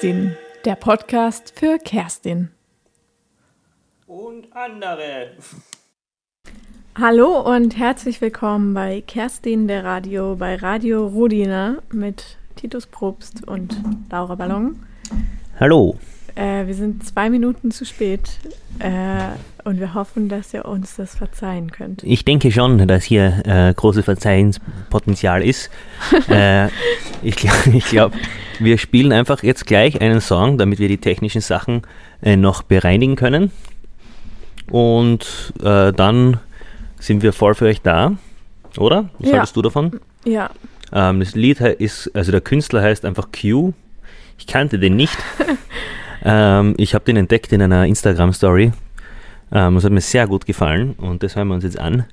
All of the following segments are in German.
Kerstin, der Podcast für Kerstin. Und andere. Hallo und herzlich willkommen bei Kerstin der Radio, bei Radio Rudina mit Titus Probst und Laura Ballon. Hallo. Äh, wir sind zwei Minuten zu spät äh, und wir hoffen, dass ihr uns das verzeihen könnt. Ich denke schon, dass hier äh, großes Verzeihenspotenzial ist. äh, ich glaube, glaub, wir spielen einfach jetzt gleich einen Song, damit wir die technischen Sachen äh, noch bereinigen können. Und äh, dann sind wir voll für euch da, oder? Was Ja. haltest du davon? Ja, Ähm, das Lied ist, also der Künstler heißt einfach Q. Ich kannte den nicht. ähm, ich habe den entdeckt in einer Instagram-Story. Ähm, das hat mir sehr gut gefallen und das hören wir uns jetzt an.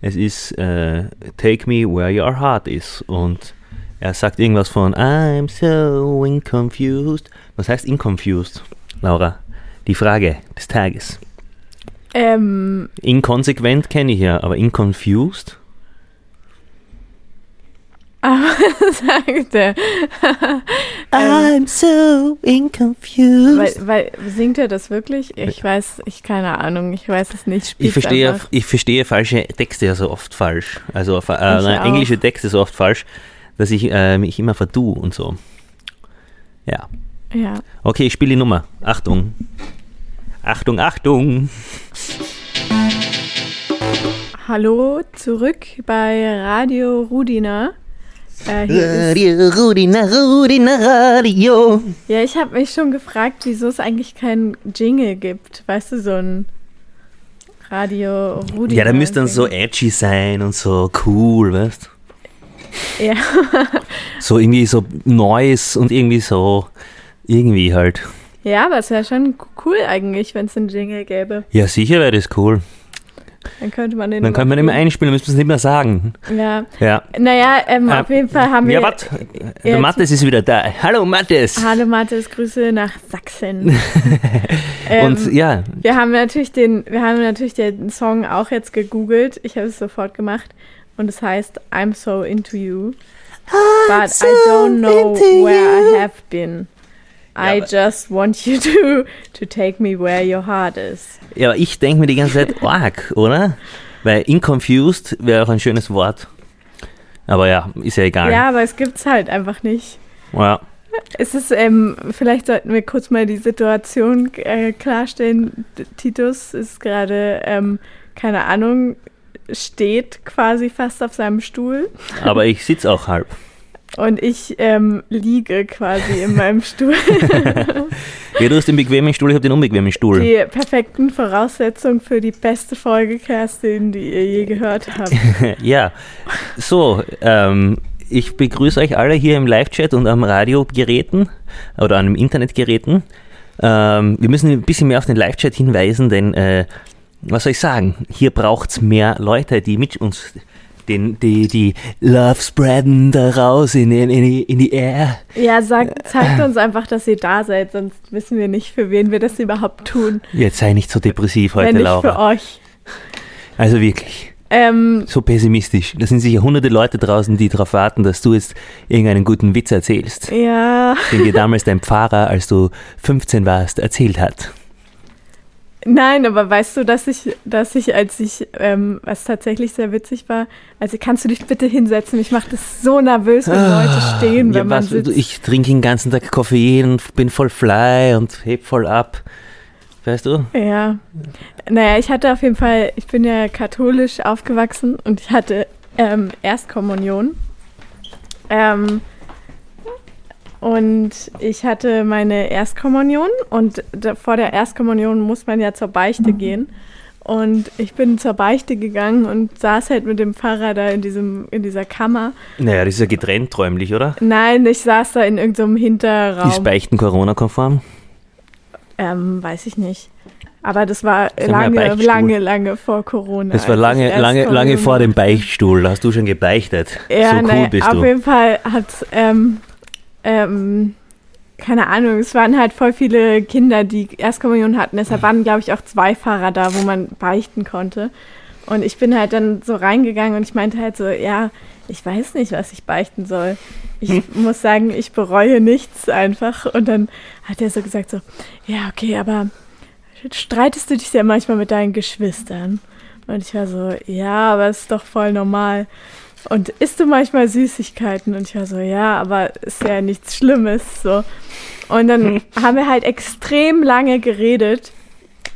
Es ist äh, Take Me Where Your Heart Is und er sagt irgendwas von I'm so inconfused. Was heißt inconfused, Laura? Die Frage des Tages. ähm, Inkonsequent kenne ich ja, aber inconfused? Aber sagt er. I'm so inconfused. Weil, weil singt er das wirklich? Ich weiß, ich keine Ahnung, ich weiß es nicht. Ich verstehe, einfach. ich verstehe falsche Texte ja so oft falsch. Also äh, nein, englische Texte so oft falsch, dass ich äh, mich immer vertue und so. Ja. Ja. Okay, ich spiele die Nummer. Achtung. Achtung, Achtung. Hallo, zurück bei Radio Rudina. Äh, Radio, Rudina, Rudina, Radio. ja, ich habe mich schon gefragt, wieso es eigentlich keinen Jingle gibt. Weißt du, so ein Radio Rudina. Ja, da müsste dann so edgy sein und so cool, weißt Ja, So irgendwie so Neues und irgendwie so, irgendwie halt. ja, aber es wäre schon cool eigentlich, wenn es einen Jingle gäbe. Ja, sicher wäre das cool. Dann könnte man den. Dann kann man immer einspielen, dann müssen wir es nicht mehr sagen. Ja. Ja. Naja, ähm, Äh, auf jeden Fall haben wir. Ja, warte. Der Mattes ist wieder da. Hallo Mattes. Hallo Mathis, Grüße nach Sachsen. Ähm, Und ja, Wir haben natürlich den, wir haben natürlich den Song auch jetzt gegoogelt. Ich habe es sofort gemacht und es heißt I'm so into you, but I don't know where I have been. I just want you to to take me where your heart is. ja, aber ich denke mir die ganze Zeit arg, oder? Weil inconfused wäre auch ein schönes Wort. Aber ja, ist ja egal. Ja, aber es gibt's halt einfach nicht. Ja. Es ist, ähm, vielleicht sollten wir kurz mal die Situation äh, klarstellen. Titus ist gerade, ähm, keine Ahnung, steht quasi fast auf seinem Stuhl. Aber ich sitze auch halb. Und ich ähm, liege quasi in meinem Stuhl. Ja, du hast den bequemen Stuhl, ich habe den unbequemen Stuhl. Die perfekten Voraussetzungen für die beste Folge, Kerstin, die ihr je gehört habt. ja. So, ähm, ich begrüße euch alle hier im Live-Chat und am Radiogeräten oder an den Internetgeräten. Ähm, wir müssen ein bisschen mehr auf den Live-Chat hinweisen, denn äh, was soll ich sagen? Hier braucht es mehr Leute, die mit uns den, die, die Love spreaden da raus in, in, in, die, Air. Ja, sagt, zeigt uns einfach, dass ihr da seid, sonst wissen wir nicht, für wen wir das überhaupt tun. Jetzt sei nicht so depressiv heute, wenn nicht für Laura. euch. Also wirklich, Ähm, so pessimistisch. Da sind sicher hunderte Leute draußen, die darauf warten, dass du jetzt irgendeinen guten Witz erzählst, ja, den dir damals dein Pfarrer, als du 15 warst, erzählt hat. Nein, aber weißt du, dass ich, dass ich, als ich, ähm, was tatsächlich sehr witzig war, also kannst du dich bitte hinsetzen? Mich macht das so nervös, wenn Leute stehen, wenn Ah, Ja, man was, sitzt. ich trinke den ganzen Tag Koffein und bin voll fly und heb voll ab. Weißt du? Ja. Naja, ich hatte auf jeden Fall, ich bin ja katholisch aufgewachsen und ich hatte ähm, Erstkommunion. Ähm, und ich hatte meine Erstkommunion und vor der Erstkommunion muss man ja zur Beichte gehen. Und ich bin zur Beichte gegangen und saß halt mit dem Pfarrer da in, diesem, in dieser Kammer. Naja, das ist ja getrennt räumlich, oder? Nein, ich saß da in irgendeinem Hinterraum. Ist Beichten Corona-konform? Ähm, weiß ich nicht. Aber das war mehr lange, lange, lange vor Corona. Das war lange, erst lange, lange vor dem. Beichtstuhl. Da hast du schon gebeichtet. Ja, so cool naja, bist auf du. jeden Fall hat, ähm, ähm, keine Ahnung, es waren halt voll viele Kinder, die Erstkommunion hatten. Deshalb waren, glaube ich, auch zwei Fahrer da, wo man beichten konnte. Und ich bin halt dann so reingegangen und ich meinte halt so, ja, ich weiß nicht, was ich beichten soll. Ich hm. muss sagen, ich bereue nichts einfach. Und dann hat er so gesagt so, ja, okay, aber streitest du dich ja manchmal mit deinen Geschwistern? Und ich war so, ja, aber es ist doch voll normal. Und isst du manchmal Süßigkeiten? Und ich war so, ja, aber ist ja nichts Schlimmes. So. Und dann hm. haben wir halt extrem lange geredet,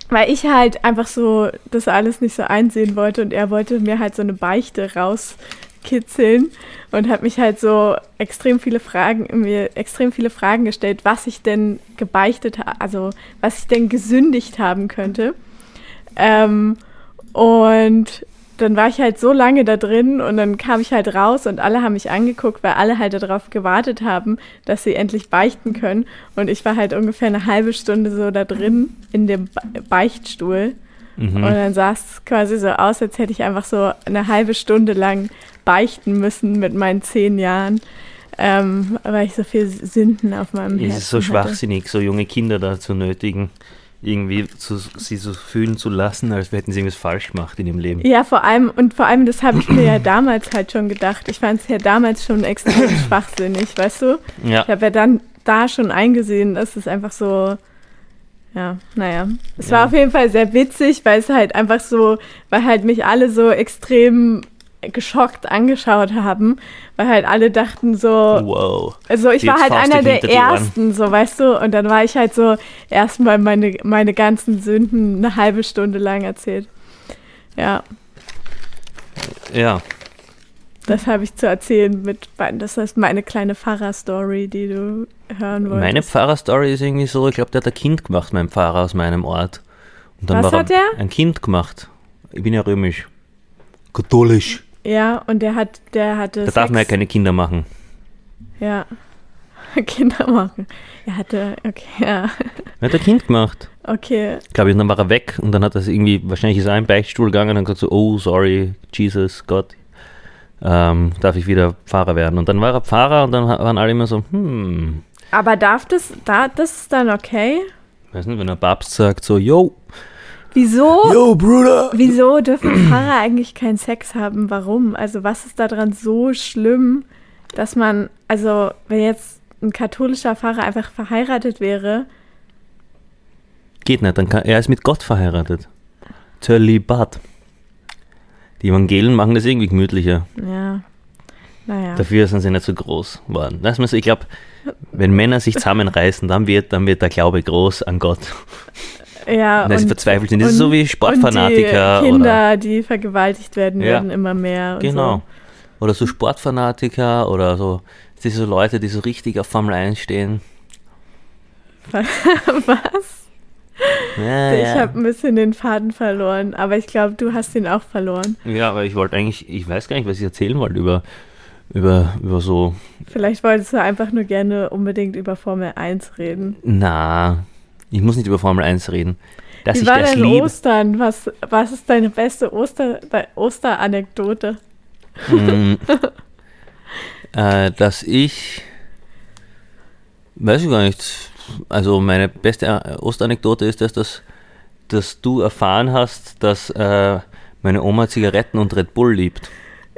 weil ich halt einfach so das alles nicht so einsehen wollte und er wollte mir halt so eine Beichte rauskitzeln und hat mich halt so extrem viele Fragen, mir extrem viele Fragen gestellt, was ich denn gebeichtet habe, also was ich denn gesündigt haben könnte. Ähm, und dann war ich halt so lange da drin und dann kam ich halt raus und alle haben mich angeguckt, weil alle halt darauf gewartet haben, dass sie endlich beichten können. Und ich war halt ungefähr eine halbe Stunde so da drin in dem Beichtstuhl. Mhm. Und dann sah es quasi so aus, als hätte ich einfach so eine halbe Stunde lang beichten müssen mit meinen zehn Jahren. Ähm, weil ich so viel Sünden auf meinem Herzen Es ist so schwachsinnig, so junge Kinder da zu nötigen irgendwie zu, sie so fühlen zu lassen, als hätten sie irgendwas falsch gemacht in ihrem Leben. Ja, vor allem, und vor allem, das habe ich mir ja damals halt schon gedacht. Ich fand es ja damals schon extrem schwachsinnig, weißt du? Ja. Ich habe ja dann da schon eingesehen, dass es einfach so, ja, naja. Es ja. war auf jeden Fall sehr witzig, weil es halt einfach so, weil halt mich alle so extrem geschockt angeschaut haben, weil halt alle dachten so, wow. Also ich war halt einer der ersten, so weißt du, und dann war ich halt so erstmal meine, meine ganzen Sünden eine halbe Stunde lang erzählt. Ja. Ja. Das habe ich zu erzählen mit, das heißt meine kleine Pfarrer-Story, die du hören wolltest. Meine Pfarrer-Story ist irgendwie so, ich glaube, der hat ein Kind gemacht, mein Pfarrer aus meinem Ort. Und dann Was war hat er? Ein Kind gemacht. Ich bin ja römisch. Katholisch. Ja, und der hat, der hatte. Da darf man ja keine Kinder machen. Ja. Kinder machen. Er hatte, okay, ja. Er hat ein Kind gemacht. Okay. Glaube ich, und dann war er weg und dann hat er irgendwie, wahrscheinlich ist er in Beichtstuhl gegangen und hat gesagt so, oh, sorry, Jesus, Gott, ähm, darf ich wieder Pfarrer werden. Und dann war er Pfarrer und dann waren alle immer so, hm. Aber darf das, da, das ist dann okay? Weiß nicht, wenn der Papst sagt so, yo, Wieso? Yo, Bruder! Wieso dürfen Pfarrer eigentlich keinen Sex haben? Warum? Also, was ist daran so schlimm, dass man, also, wenn jetzt ein katholischer Pfarrer einfach verheiratet wäre. Geht nicht, dann kann, er ist mit Gott verheiratet. Zölibat. Die Evangelen machen das irgendwie gemütlicher. Ja. Naja. Dafür sind sie nicht so groß geworden. Ich glaube, wenn Männer sich zusammenreißen, dann wird, dann wird der Glaube groß an Gott. Ja, und, sie verzweifelt sind. Das und, ist so wie Sportfanatiker. Die Kinder, oder, die vergewaltigt werden, ja, werden immer mehr. genau. So. Oder so Sportfanatiker oder so diese Leute, die so richtig auf Formel 1 stehen. Was? Ja, ich ja. habe ein bisschen den Faden verloren, aber ich glaube, du hast ihn auch verloren. Ja, aber ich wollte eigentlich, ich weiß gar nicht, was ich erzählen wollte über, über, über so. Vielleicht wolltest du einfach nur gerne unbedingt über Formel 1 reden. Na, ich muss nicht über Formel 1 reden. Dass Wie war denn lieb. Ostern? Was, was ist deine beste Oster, Osteranekdote? Mm. äh, dass ich, weiß ich gar nicht, also meine beste Osteranekdote ist, dass, das, dass du erfahren hast, dass äh, meine Oma Zigaretten und Red Bull liebt.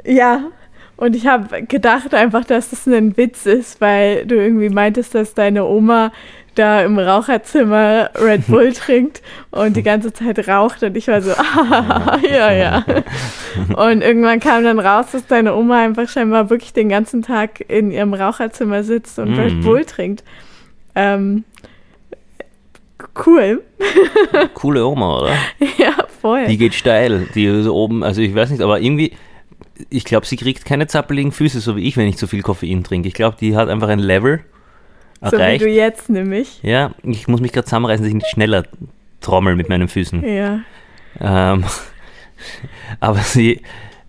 Ja, und ich habe gedacht einfach, dass das ein Witz ist, weil du irgendwie meintest, dass deine Oma da im Raucherzimmer Red Bull trinkt und die ganze Zeit raucht und ich war so, ah, ja, ja. Und irgendwann kam dann raus, dass deine Oma einfach scheinbar wirklich den ganzen Tag in ihrem Raucherzimmer sitzt und mhm. Red Bull trinkt. Ähm, cool. Coole Oma, oder? Ja, voll. Die geht steil. Die ist oben, also ich weiß nicht, aber irgendwie, ich glaube, sie kriegt keine zappeligen Füße, so wie ich, wenn ich zu viel Koffein trinke. Ich glaube, die hat einfach ein Level erreicht. So wie du jetzt nämlich. Ja, ich muss mich gerade zusammenreißen, dass ich nicht schneller trommel mit meinen Füßen. Ja. Ähm, aber sie,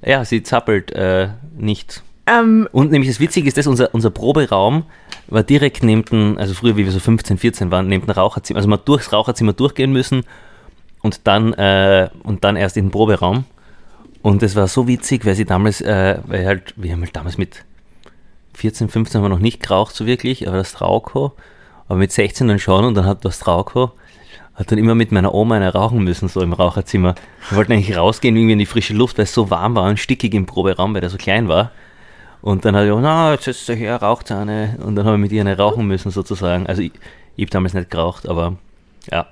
ja, sie zappelt äh, nicht. Um, ähm, und nämlich das Witzige ist, dass unser, unser Proberaum war direkt neben dem, also früher, wie wir so 15, 14 waren, neben dem Raucherzimmer, also man durchs Raucherzimmer durchgehen müssen und dann, äh, und dann erst in den Proberaum. Und das war so witzig, weil sie damals, äh, weil halt, wir haben halt damals mit 14, 15 haben wir noch nicht geraucht so wirklich, aber das Trauko, aber mit 16 dann schon und dann hat das Trauko, hat dann immer mit meiner Oma eine rauchen müssen, so im Raucherzimmer. Wir wollten eigentlich rausgehen, irgendwie in die frische Luft, weil es so warm war und stickig im Proberaum, weil der so klein war. Und dann hat er, na, jetzt ist sie her, raucht eine. Und dann habe ich mit ihr eine rauchen müssen, sozusagen. Also ich, ich habe damals nicht geraucht, aber ja.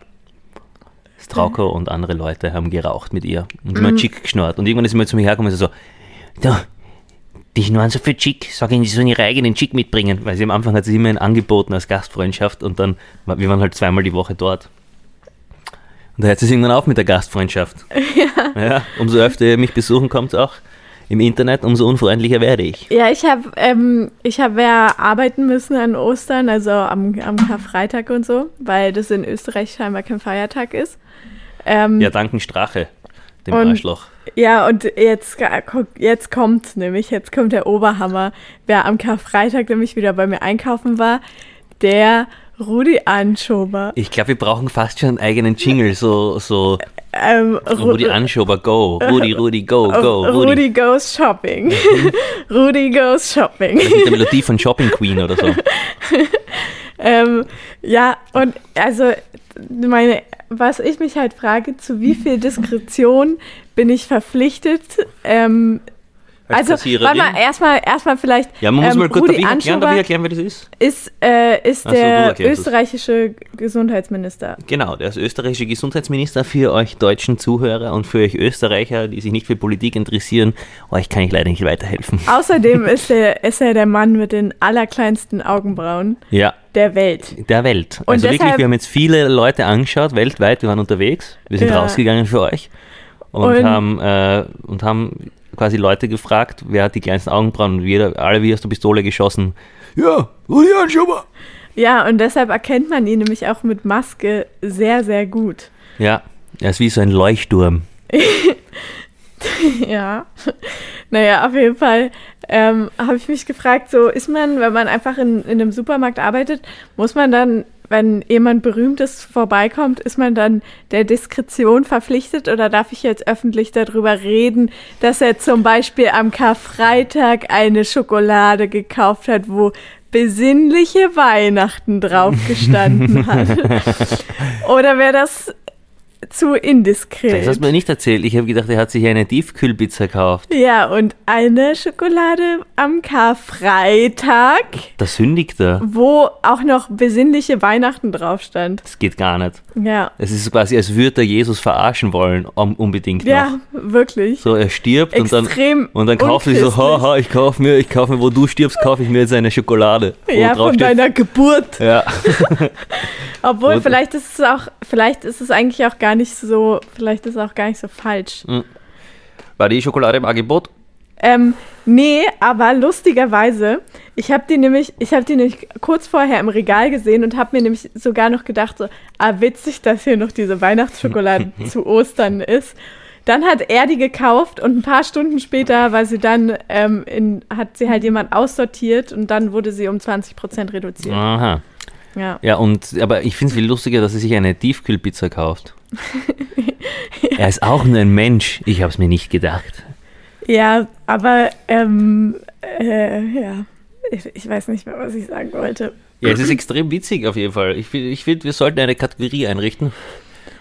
Strauko und andere Leute haben geraucht mit ihr und immer Chick geschnurrt. Und irgendwann ist sie mal zu mir hergekommen und so, da, die schnurren so viel Chick, sag ihnen, sie sollen ihre eigenen Chick mitbringen. Weil sie am Anfang hat sie immer angeboten als Gastfreundschaft und dann, wir waren halt zweimal die Woche dort. Und da hört es irgendwann auf mit der Gastfreundschaft. Ja. ja umso öfter ihr mich besuchen kommt auch im Internet, umso unfreundlicher werde ich. Ja, ich habe ähm, ich hab ja arbeiten müssen an Ostern, also am, am Karfreitag und so, weil das in Österreich scheinbar kein Feiertag ist. Ähm, Ja, danken Strache, dem Und- Arschloch. Ja, und jetzt, jetzt kommt nämlich, jetzt kommt der Oberhammer. Wer am Karfreitag nämlich wieder bei mir einkaufen war, der Rudi Anschober. Ich glaube, wir brauchen fast schon einen eigenen Jingle, so, so Ähm, Ru- Rudi Anschober, go, Rudi, Rudi, go, go, Rudi. Rudi. goes shopping. Rudi goes shopping. Mit der Melodie von Shopping Queen oder so. ähm, ja, und also meine, was ich mich halt frage, zu wie viel Diskretion bin ich verpflichtet? Ähm, also, warte mal, erstmal, erstmal vielleicht. Ja, man muss ähm, mal kurz, Rudi darf ich erklären, darf ich erklären, wer das ist? ist, äh, ist so, der österreichische Gesundheitsminister. Genau, der ist österreichische Gesundheitsminister für euch deutschen Zuhörer und für euch Österreicher, die sich nicht für Politik interessieren. Euch kann ich leider nicht weiterhelfen. Außerdem ist er, ist er der Mann mit den allerkleinsten Augenbrauen Ja, der Welt. der Welt. Und also wirklich, wir haben jetzt viele Leute angeschaut, weltweit, wir waren unterwegs, wir sind Ja. rausgegangen für euch und, Und- haben, äh, und haben quasi Leute gefragt, wer hat die kleinsten Augenbrauen und jeder, alle wie aus der Pistole geschossen. Ja, Rudi Anschober. Ja, und deshalb erkennt man ihn nämlich auch mit Maske sehr, sehr gut. Ja, er ist wie so ein Leuchtturm. Ja. Naja, auf jeden Fall ähm, habe ich mich gefragt, so ist man, wenn man einfach in, in einem Supermarkt arbeitet, muss man dann, wenn jemand Berühmtes vorbeikommt, ist man dann der Diskretion verpflichtet oder darf ich jetzt öffentlich darüber reden, dass er zum Beispiel am Karfreitag eine Schokolade gekauft hat, wo besinnliche Weihnachten drauf gestanden hat? oder wäre das zu indiskret? Das hast du mir nicht erzählt. Ich habe gedacht, er hat sich eine Tiefkühlpizza gekauft. Ja, und eine Schokolade am Karfreitag, Da sündigt er. wo auch noch besinnliche Weihnachten drauf stand. Das geht gar nicht. Ja. Es ist quasi, als würde er Jesus verarschen wollen, um, unbedingt Ja, noch. wirklich. So, er stirbt und dann, Extrem und dann kauft er sich so, haha, ich kaufe mir, ich kaufe mir, wo du stirbst, kaufe ich mir jetzt eine Schokolade. Ja, von steht- deiner Geburt. Ja, Obwohl, Und- vielleicht ist es auch, vielleicht ist es eigentlich auch gar nicht so, vielleicht ist es auch gar nicht so falsch. war die Schokolade im Angebot? Ähm, nee, aber lustigerweise, ich habe die nämlich, ich habe die nämlich kurz vorher im Regal gesehen und habe mir nämlich sogar noch gedacht, so, ah, witzig, dass hier noch diese Weihnachtsschokolade zu Ostern ist. Dann hat er die gekauft und ein paar Stunden später war sie dann, ähm, in, hat sie halt jemand aussortiert und dann wurde sie um 20% reduziert. Aha. Ja. Ja, und, aber ich finde es viel lustiger, dass er sich eine Tiefkühlpizza kauft. Er ist auch nur ein Mensch. Ich habe es mir nicht gedacht. Ja, aber, ähm, äh, ja, ich, ich weiß nicht mehr, was ich sagen wollte. Ja, es ist extrem witzig auf jeden Fall. Ich, ich finde, wir sollten eine Kategorie einrichten.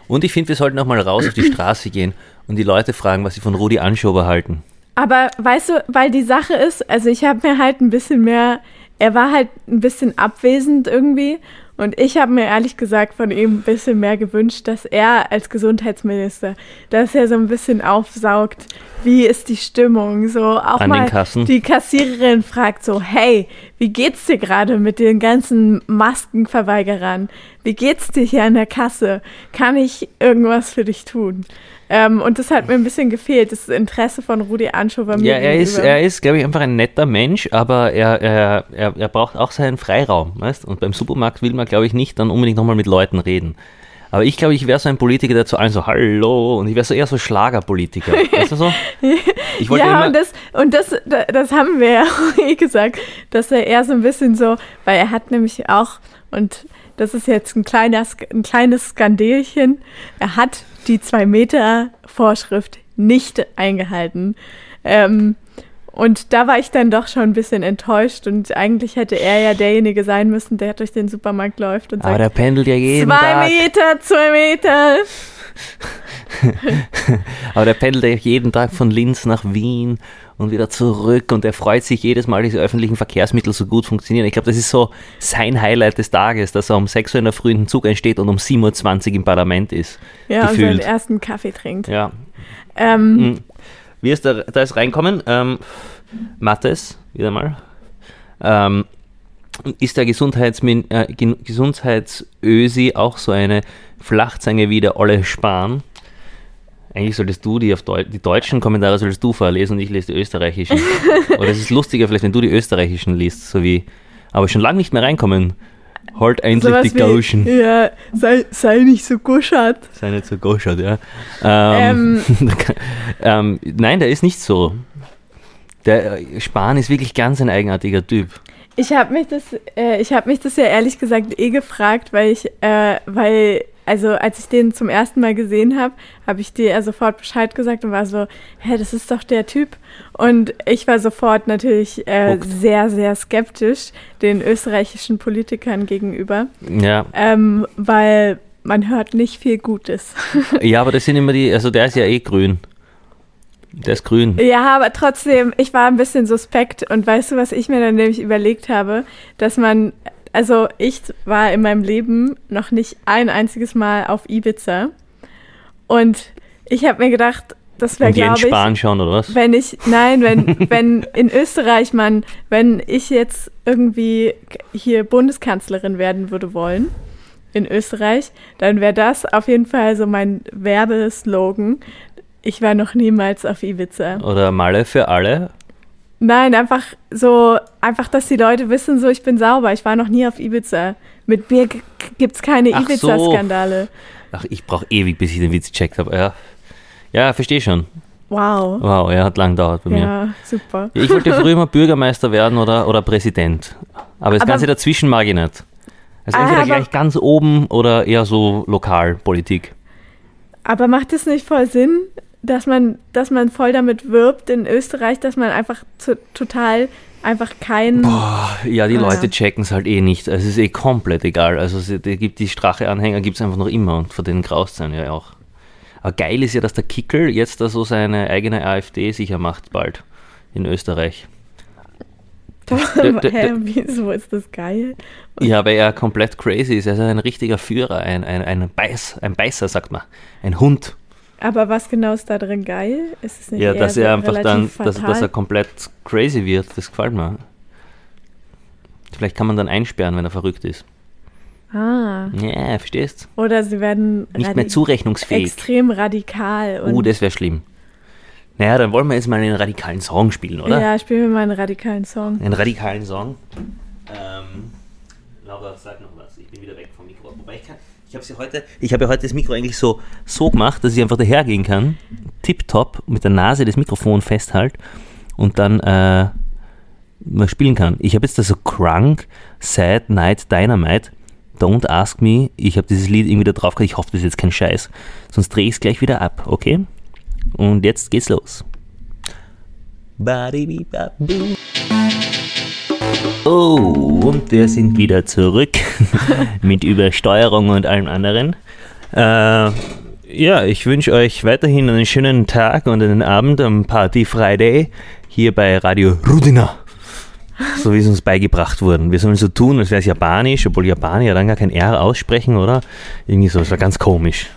Und ich finde, wir sollten auch mal raus auf die Straße gehen und die Leute fragen, was sie von Rudi Anschober halten. Aber weißt du, weil die Sache ist, also ich habe mir halt ein bisschen mehr, er war halt ein bisschen abwesend irgendwie und ich habe mir ehrlich gesagt von ihm ein bisschen mehr gewünscht, dass er als Gesundheitsminister, dass er so ein bisschen aufsaugt, wie ist die Stimmung, so auch An mal die Kassiererin fragt so, hey, wie geht's dir gerade mit den ganzen Maskenverweigerern? Wie geht's dir hier an der Kasse? Kann ich irgendwas für dich tun? Ähm, und das hat mir ein bisschen gefehlt, das Interesse von Rudi Anschober mir Ja, er ist, er ist, glaube ich, einfach ein netter Mensch, aber er, er, er, er braucht auch seinen Freiraum, weißt? Und beim Supermarkt will man, glaube ich, nicht dann unbedingt nochmal mit Leuten reden. Aber ich glaube, ich wäre so ein Politiker, der zu allen so Hallo und ich wäre so eher so Schlagerpolitiker. Weißt du so? Ich ja, immer, und das, und das, da- das haben wir ja eh gesagt, dass er eher so ein bisschen so, weil er hat nämlich auch, und das ist jetzt ein, kleiner, ein kleines Skandelchen, er hat die Zwei-Meter-Vorschrift nicht eingehalten. Ähm, und da war ich dann doch schon ein bisschen enttäuscht und eigentlich hätte er ja derjenige sein müssen, der durch den Supermarkt läuft und aber sagt, der pendelt ja jeden zwei Tag. Meter, zwei Meter. Aber der pendelt ja jeden Tag von Linz nach Wien und wieder zurück und er freut sich jedes Mal, diese öffentlichen Verkehrsmittel so gut funktionieren. Ich glaube, das ist so sein Highlight des Tages, dass er um 6 Uhr in der Früh in den Zug einsteht und um 7.20 Uhr im Parlament ist. Ja, gefühlt. und seinen ersten Kaffee trinkt. Ja. Ähm, Mhm. Wie ist da, da ist reinkommen? Ähm, Mattes, wieder mal. Ähm, ist der Gesundheitsmin äh, Gesundheitsösi auch so eine Flachzange wie der Olle Spahn? Eigentlich solltest du die auf Deu die deutschen Kommentare solltest du vorlesen und ich lese die österreichischen. Oder es ist lustiger vielleicht, wenn du die österreichischen liest, so wie, aber schon lange nicht mehr reinkommen. Halt endlich sowas die Gauschen. wie, ja, sei, sei nicht so guschert. Sei nicht so goschert, ja. Ähm, ähm, nein, der ist nicht so. Der äh, Spahn ist wirklich ganz ein eigenartiger Typ. Ich habe mich das, äh, ich habe mich das ja ehrlich gesagt eh gefragt, weil ich, äh, weil, also als ich den zum ersten Mal gesehen habe, habe ich dir sofort Bescheid gesagt und war so, hä, das ist doch der Typ. Und ich war sofort natürlich äh, sehr, sehr skeptisch den österreichischen Politikern gegenüber, Ja. ähm, weil man hört nicht viel Gutes. ja, aber das sind immer die, also der ist ja eh grün. Der ist grün. Ja, aber trotzdem, ich war ein bisschen suspekt und weißt du, was ich mir dann nämlich überlegt habe, dass man, also ich war in meinem Leben noch nicht ein einziges Mal auf Ibiza und ich habe mir gedacht, das wäre, glaube ich, Spahn schon, oder was? wenn ich, nein, wenn, wenn in Österreich man, wenn ich jetzt irgendwie hier Bundeskanzlerin werden würde wollen, in Österreich, dann wäre das auf jeden Fall so mein Werbeslogan. Ich war noch niemals auf Ibiza. Oder Malle für alle. Nein, einfach so, einfach, dass die Leute wissen, so, ich bin sauber, ich war noch nie auf Ibiza. Mit mir gibt's keine Ach so. Ibiza-Skandale. Ach, ich brauche ewig, bis ich den Witz gecheckt habe. Ja, ja verstehe schon. Wow. Wow, ja, hat lang gedauert bei mir. Ja, super. Ich wollte früher mal Bürgermeister werden oder, oder Präsident. Aber das Aber- Ganze dazwischen mag ich nicht. Also Ah, entweder gleich ganz oben oder eher so Lokalpolitik. Aber macht es nicht voll Sinn, dass man, dass man voll damit wirbt in Österreich, dass man einfach zu, total einfach kein. Ja, die Leute checken es halt eh nicht. Also es ist eh komplett egal. Also es gibt die Strache-Anhänger gibt es einfach noch immer und von denen graust sein ja auch. Aber geil ist ja, dass der Kickel jetzt da so seine eigene AfD sicher macht bald in Österreich. der- der- Hä, wieso ist das geil? Ja, weil er komplett crazy ist. Er ist ein richtiger Führer, ein, ein, ein, Beiß, ein Beißer, sagt man. Ein Hund. Aber was genau ist da drin geil? Ist es nicht Ja, eher dass er einfach dann, dass, dass er komplett crazy wird, das gefällt mir. Vielleicht kann man dann einsperren, wenn er verrückt ist. Ah. Ja, verstehst? Oder sie werden Nicht mehr zurechnungsfähig. extrem radikal. Und Uh, das wäre schlimm. Naja, dann wollen wir jetzt mal einen radikalen Song spielen, oder? Ja, spielen wir mal einen radikalen Song. Einen radikalen Song. Ähm, Laura, sag noch was. Ich bin wieder weg vom Mikro. Wobei ich kann. Ich habe heute, ich ja heute das Mikro eigentlich so, so gemacht, dass ich einfach dahergehen kann, tipptopp, mit der Nase das Mikrofon festhalt und dann äh, mal spielen kann. Ich habe jetzt da so Crunk, Sad Night Dynamite, Don't Ask Me. Ich habe dieses Lied irgendwie da drauf gehabt. Ich hoffe, das ist jetzt kein Scheiß. Sonst drehe ich es gleich wieder ab, okay? Und jetzt geht's los. Badibibabu. Oh, und wir sind wieder zurück mit Übersteuerung und allem anderen. Äh, ja, ich wünsche euch weiterhin einen schönen Tag und einen Abend am Party Friday hier bei Radio Rudina. So wie es uns beigebracht wurden. Wir sollen so tun, als wäre es Japanisch, obwohl Japanier dann gar kein R aussprechen, oder? Irgendwie so, das war ganz komisch.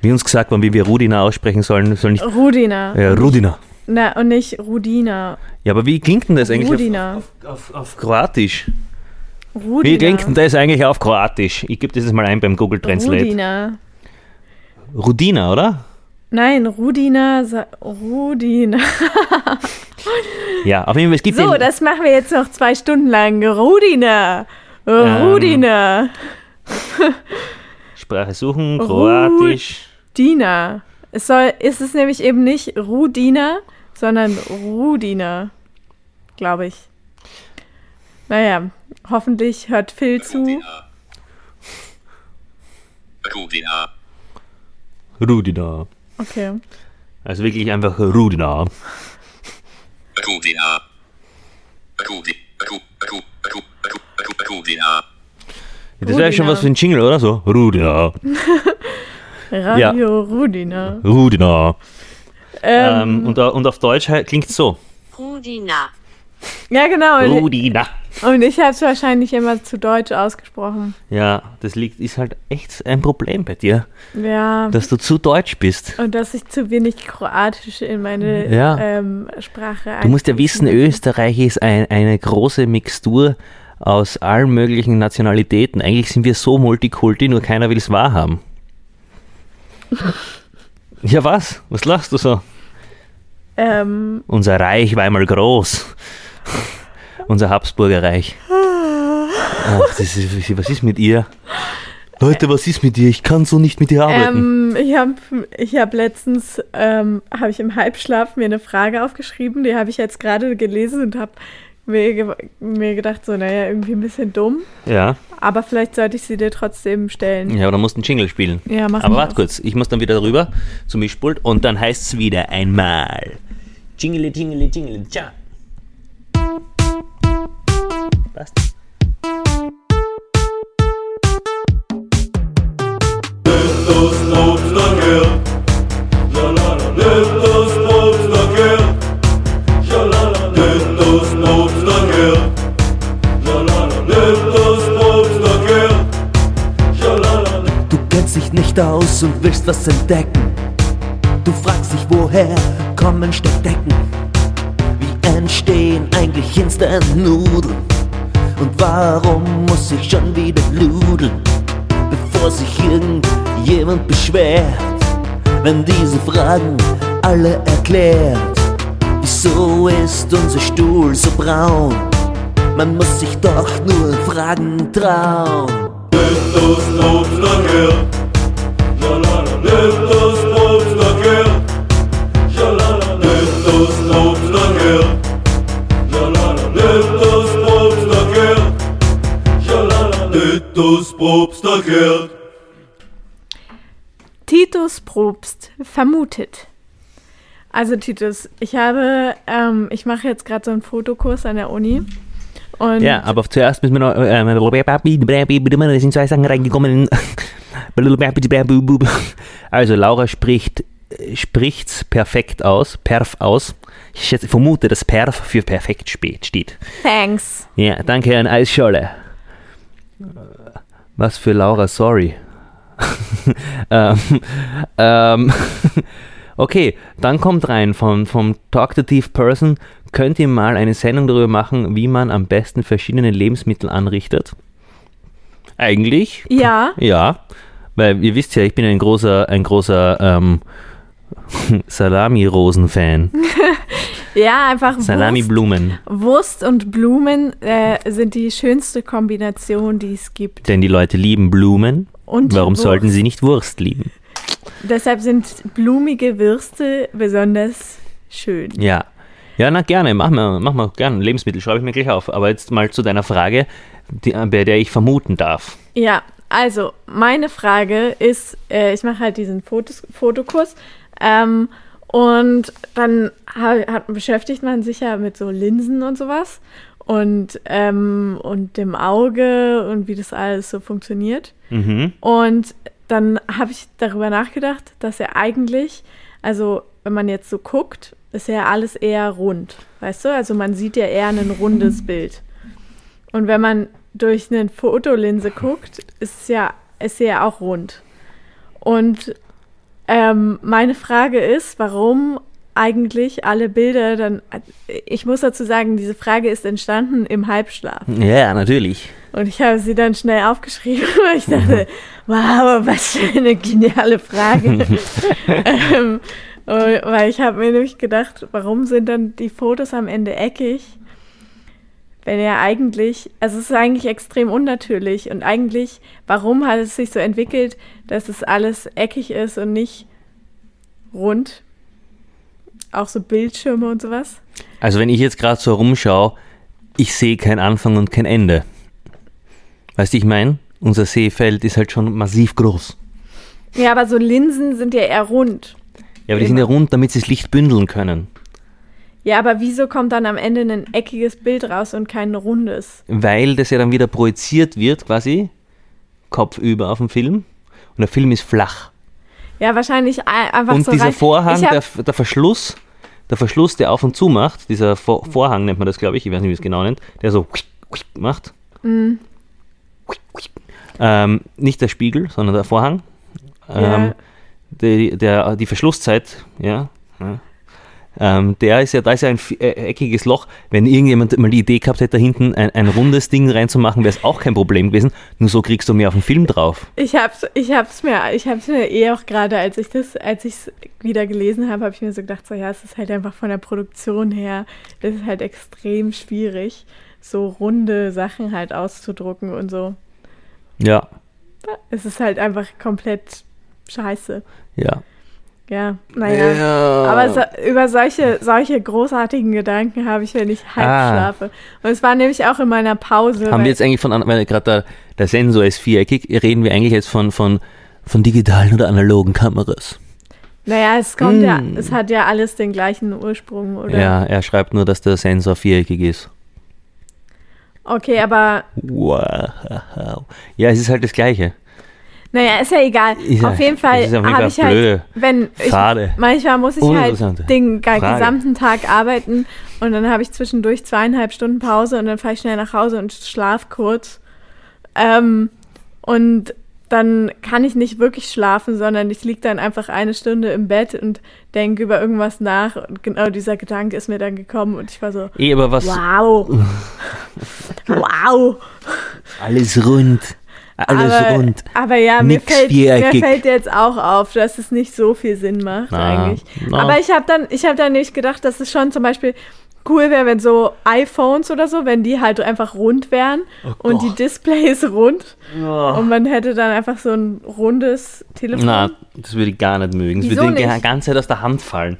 Wie uns gesagt worden, wie wir Rudina aussprechen sollen, soll nicht. Rudina. Ja, Rudina. Na, und nicht Rudina. Ja, aber wie klingt denn das eigentlich Rudina. auf, auf, auf, auf Kroatisch? Rudina. Wie klingt denn das eigentlich auf Kroatisch? Ich gebe das jetzt mal ein beim Google Translate. Rudina. Rudina, oder? Nein, Rudina. Rudina. Ja, auf jeden Fall, es gibt So, das machen wir jetzt noch zwei Stunden lang. Rudina. Rudina. Sprache suchen, Kroatisch. Dina. Es soll, ist es nämlich eben nicht Rudina, sondern Rudina. Glaube ich. Naja, hoffentlich hört Phil zu. Rudina. Rudina. Okay. Also wirklich einfach Rudina. Rudina. Rudi. Ru. Ru. Ru. Ru. Ru. Rudina. Das wäre schon Rudina. was für ein Jingle, oder so? Rudina. Radio Rudina. Rudina. Ähm, Ähm, und, au- und auf Deutsch klingt es so. Rudina. ja, genau. Rudina. und ich habe es wahrscheinlich immer zu deutsch ausgesprochen. Ja, das liegt, ist halt echt ein Problem bei dir, Ja. dass du zu deutsch bist. Und dass ich zu wenig Kroatisch in meine Ja. ähm, Sprache Du musst ja wissen. Österreich ist ein, eine große Mixtur aus allen möglichen Nationalitäten. Eigentlich sind wir so Multikulti, nur keiner will es wahrhaben. ja, was? Was lachst du so? Ähm, Unser Reich war einmal groß. Unser Habsburger Reich. Ach, ist, was ist mit ihr? Leute, was ist mit dir? Ich kann so nicht mit dir arbeiten. ähm, ich habe ich hab letztens, ähm, habe ich im Halbschlaf mir eine Frage aufgeschrieben, die habe ich jetzt gerade gelesen und habe mir, mir gedacht, so, naja, irgendwie ein bisschen dumm, ja. aber vielleicht sollte ich sie dir trotzdem stellen. Ja, dann musst du einen Jingle spielen. Ja, mach Aber warte kurz, ich muss dann wieder rüber zum Mischpult und dann heißt es wieder einmal. Jingle, jingle, jingle, tja. Passt. Aus und willst was entdecken. Du fragst dich, woher kommen Steckdecken? Wie entstehen eigentlich Instant-Nudeln? Und warum muss ich schon wieder ludeln, bevor sich irgendjemand beschwert? Wenn diese Fragen alle erklärt, wieso ist unser Stuhl so braun? Man muss sich doch nur Fragen trauen. Titus Probst vermutet. Also Titus, ich habe, ähm, ich mache jetzt gerade so einen Fotokurs an der Uni. Und Ja, aber zuerst müssen wir noch. Äh, da sind zwei Sachen reingekommen. Also, Laura spricht spricht's perfekt aus, perf aus. Ich schätze, vermute, dass perf für perfekt spät steht. thanks. Ja, danke an Eisscholle. Was für Laura, sorry. ähm, ähm, okay, dann kommt rein von, vom Talkative Person, könnt ihr mal eine Sendung darüber machen, wie man am besten verschiedene Lebensmittel anrichtet? Eigentlich, Ja, ja, weil ihr wisst ja, ich bin ein großer, ein großer ähm, Salami-Rosen-Fan. Ja, einfach Wurst, Salami-Blumen. Wurst und Blumen äh, sind die schönste Kombination, die es gibt. Denn die Leute lieben Blumen. Und Warum Wurst. sollten sie nicht Wurst lieben? Deshalb sind blumige Würste besonders schön. Ja. Ja, na gerne, mach mal, mach mal gerne. Lebensmittel schreibe ich mir gleich auf. Aber jetzt mal zu deiner Frage, die, bei der ich vermuten darf. Ja, also meine Frage ist, äh, ich mache halt diesen Fotos, Fotokurs ähm, und dann ha- hat, beschäftigt man sich ja mit so Linsen und sowas und, ähm, und dem Auge und wie das alles so funktioniert. Mhm. Und dann habe ich darüber nachgedacht, dass er eigentlich, also wenn man jetzt so guckt, ist ja alles eher rund, weißt du? Also man sieht ja eher ein rundes Bild. Und wenn man durch eine Fotolinse guckt, ist es ja, ist sie ja auch rund. Und ähm, meine Frage ist, warum eigentlich alle Bilder dann, ich muss dazu sagen, diese Frage ist entstanden im Halbschlaf. Ja, natürlich. Und ich habe sie dann schnell aufgeschrieben, weil ich dachte, wow, was für eine geniale Frage. ähm, weil ich habe mir nämlich gedacht, warum sind dann die Fotos am Ende eckig, wenn er eigentlich, also es ist eigentlich extrem unnatürlich und eigentlich, warum hat es sich so entwickelt, dass es alles eckig ist und nicht rund? Auch so Bildschirme und sowas. Also wenn ich jetzt gerade so rumschaue, ich sehe kein Anfang und kein Ende. Weißt du, ich meine, unser Seefeld ist halt schon massiv groß. Ja, aber so Linsen sind ja eher rund. Ja, aber die sind ja rund, damit sie das Licht bündeln können. Ja, aber wieso kommt dann am Ende ein eckiges Bild raus und kein rundes? Weil das ja dann wieder projiziert wird, quasi, kopfüber auf dem Film. Und der Film ist flach. Ja, wahrscheinlich ein- einfach und so dieser rein. Vorhang, der, der Verschluss, der Verschluss, der auf und zu macht, dieser Vor Vorhang nennt man das, glaube ich, ich weiß nicht, wie es genau nennt, der so macht. Mhm. Ähm, nicht der Spiegel, sondern der Vorhang. Ähm, Ja. die, der, die Verschlusszeit, ja. ja. Ähm, der ist ja, da ist ja ein äh, eckiges Loch. Wenn irgendjemand mal die Idee gehabt hätte, da hinten ein, ein rundes Ding reinzumachen, wäre es auch kein Problem gewesen. Nur so kriegst du mehr auf den Film drauf. Ich hab's, ich hab's mir, ich hab's mir eh auch gerade, als ich das, als ich's wieder gelesen habe, habe ich mir so gedacht, so ja, es ist halt einfach von der Produktion her, es ist halt extrem schwierig, so runde Sachen halt auszudrucken und so. Ja, Es ist halt einfach komplett scheiße. ja. Ja, naja. Aber so, über solche, solche großartigen Gedanken habe ich, wenn ich halb Ah. schlafe. Und es war nämlich auch in meiner Pause. Haben wir jetzt eigentlich von, weil gerade der, der Sensor ist viereckig, reden wir eigentlich jetzt von, von, von digitalen oder analogen Kameras? naja, es kommt ja, Hm. es hat ja alles den gleichen Ursprung, oder? Ja, er schreibt nur, dass der Sensor viereckig ist. Okay, aber Wow. Ja, es ist halt das Gleiche. Naja, ist ja egal. Ist ja- auf jeden Fall habe ich halt, wenn ich, Fade. manchmal muss ich halt den Frage. gesamten Tag arbeiten und dann habe ich zwischendurch zweieinhalb Stunden Pause und dann fahre ich schnell nach Hause und schlaf kurz. Ähm, und dann kann ich nicht wirklich schlafen, sondern ich liege dann einfach eine Stunde im Bett und denke über irgendwas nach und genau dieser Gedanke ist mir dann gekommen und ich war so, Eh, aber was? wow, wow. Alles rund. Alles aber, rund. aber ja, mir fällt, mir fällt jetzt auch auf, dass es nicht so viel Sinn macht Na, eigentlich. na. Aber ich habe dann, ich habe dann nicht gedacht, dass es schon zum Beispiel cool wäre, wenn so iPhones oder so, wenn die halt einfach rund wären und die Displays rund und man hätte dann einfach so ein rundes Telefon. Na, das würde ich gar nicht mögen. Das Wieso würde die nicht? ganze Zeit aus der Hand fallen.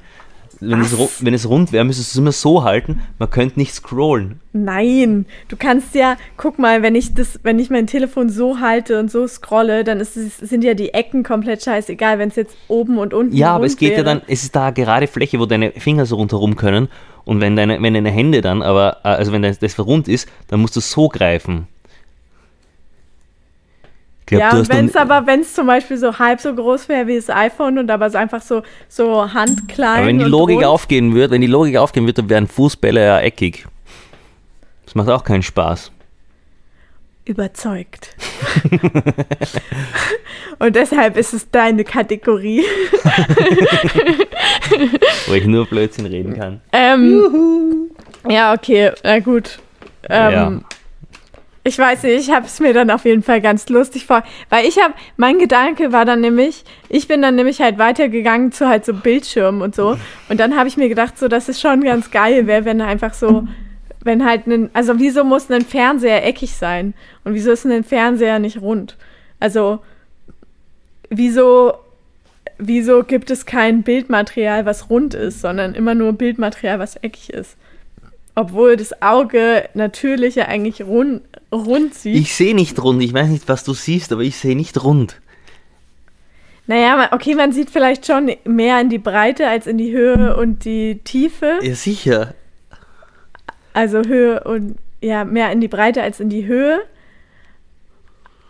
Wenn es, wenn es rund wäre, müsstest du es immer so halten, man könnte nicht scrollen. Nein, du kannst ja, guck mal, wenn ich das, wenn ich mein Telefon so halte und so scrolle, dann ist es, sind ja die Ecken komplett scheißegal, wenn es jetzt oben und unten Ja, aber es geht wäre. ja dann, es ist da gerade Fläche, wo deine Finger so rundherum können. Und wenn deine, wenn deine Hände dann, aber, äh, also wenn das, das rund ist, dann musst du so greifen. Glaub, ja, wenn es aber, wenn es zum Beispiel so halb so groß wäre wie das iPhone und aber so einfach so, so handklein. aber wenn die Logik rund, aufgehen würde, wenn die Logik aufgehen würde, dann wären Fußbälle ja eckig. Das macht auch keinen Spaß. Überzeugt. und deshalb ist es deine Kategorie. Wo ich nur Blödsinn reden kann. Ähm, ja, okay, na gut. Ähm, Ja. Ich weiß nicht, ich habe es mir dann auf jeden Fall ganz lustig vor, weil ich habe, mein Gedanke war dann nämlich, ich bin dann nämlich halt weitergegangen zu halt so Bildschirmen und so und dann habe ich mir gedacht, so, dass es schon ganz geil wäre, wenn einfach so, wenn halt ein, also wieso muss ein Fernseher eckig sein und wieso ist ein Fernseher nicht rund? Also wieso wieso gibt es kein Bildmaterial, was rund ist, sondern immer nur Bildmaterial, was eckig ist? Obwohl das Auge natürlich ja eigentlich rund, rund sieht. Ich sehe nicht rund, ich weiß nicht, was du siehst, aber ich sehe nicht rund. naja, okay, man sieht vielleicht schon mehr in die Breite als in die Höhe und die Tiefe. Ja, sicher. Also Höhe und ja, mehr in die Breite als in die Höhe.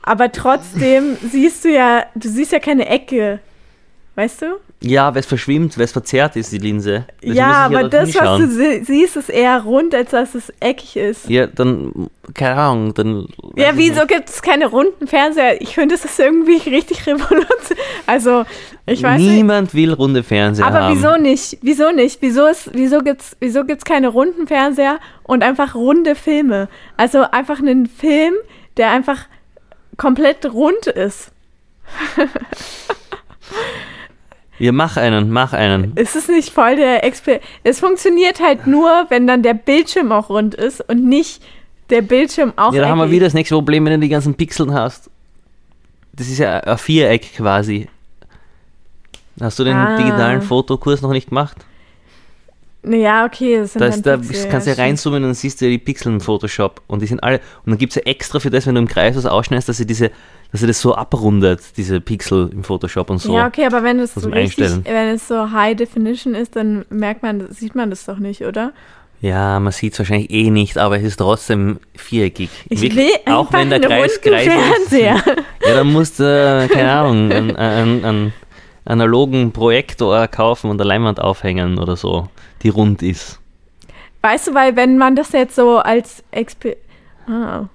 Aber trotzdem siehst du ja, du siehst ja keine Ecke. Weißt du? Ja, weil es verschwimmt, weil es verzerrt ist, die Linse. Das ja, aber das, was du hinschauen. sie- siehst, ist eher rund, als dass es eckig ist. Ja, dann, keine Ahnung, dann. Ja, wieso nicht. gibt es keine runden Fernseher? Ich finde, das ist irgendwie richtig revolutionär. Also, ich weiß nicht. Niemand will runde Fernseher Aber haben. wieso nicht? Wieso nicht? Wieso, ist, wieso gibt es wieso gibt's keine runden Fernseher und einfach runde Filme? Also einfach einen Film, der einfach komplett rund ist. Ja, mach einen, mach einen. Ist es nicht voll der Exper Es funktioniert halt nur, wenn dann der Bildschirm auch rund ist und nicht der Bildschirm auch Ja, da haben wir wieder das nächste Problem, wenn du die ganzen Pixeln hast. Das ist ja ein Viereck quasi. Hast du den Ah. digitalen Fotokurs noch nicht gemacht? Ja, okay, das sind Da, ist, dann da Pixel, kannst du ja reinzoomen und dann siehst du ja die Pixel im Photoshop. Und die sind alle. Und dann gibt es ja extra für das, wenn du im Kreis was ausschneidest, dass sie diese, dass sie das so abrundet, diese Pixel im Photoshop und so. Ja, okay, aber wenn es so richtig, wenn es so High Definition ist, dann merkt man, sieht man das doch nicht, oder? Ja, man sieht es wahrscheinlich eh nicht, aber es ist trotzdem viereckig. Ich Wirklich, will auch einfach wenn der Kreis Kreis ist. Ja, dann musst du, äh, keine Ahnung, an, an, an, analogen Projektor kaufen und eine Leinwand aufhängen oder so, die rund ist. Weißt du, weil wenn man das jetzt so als Exper ah.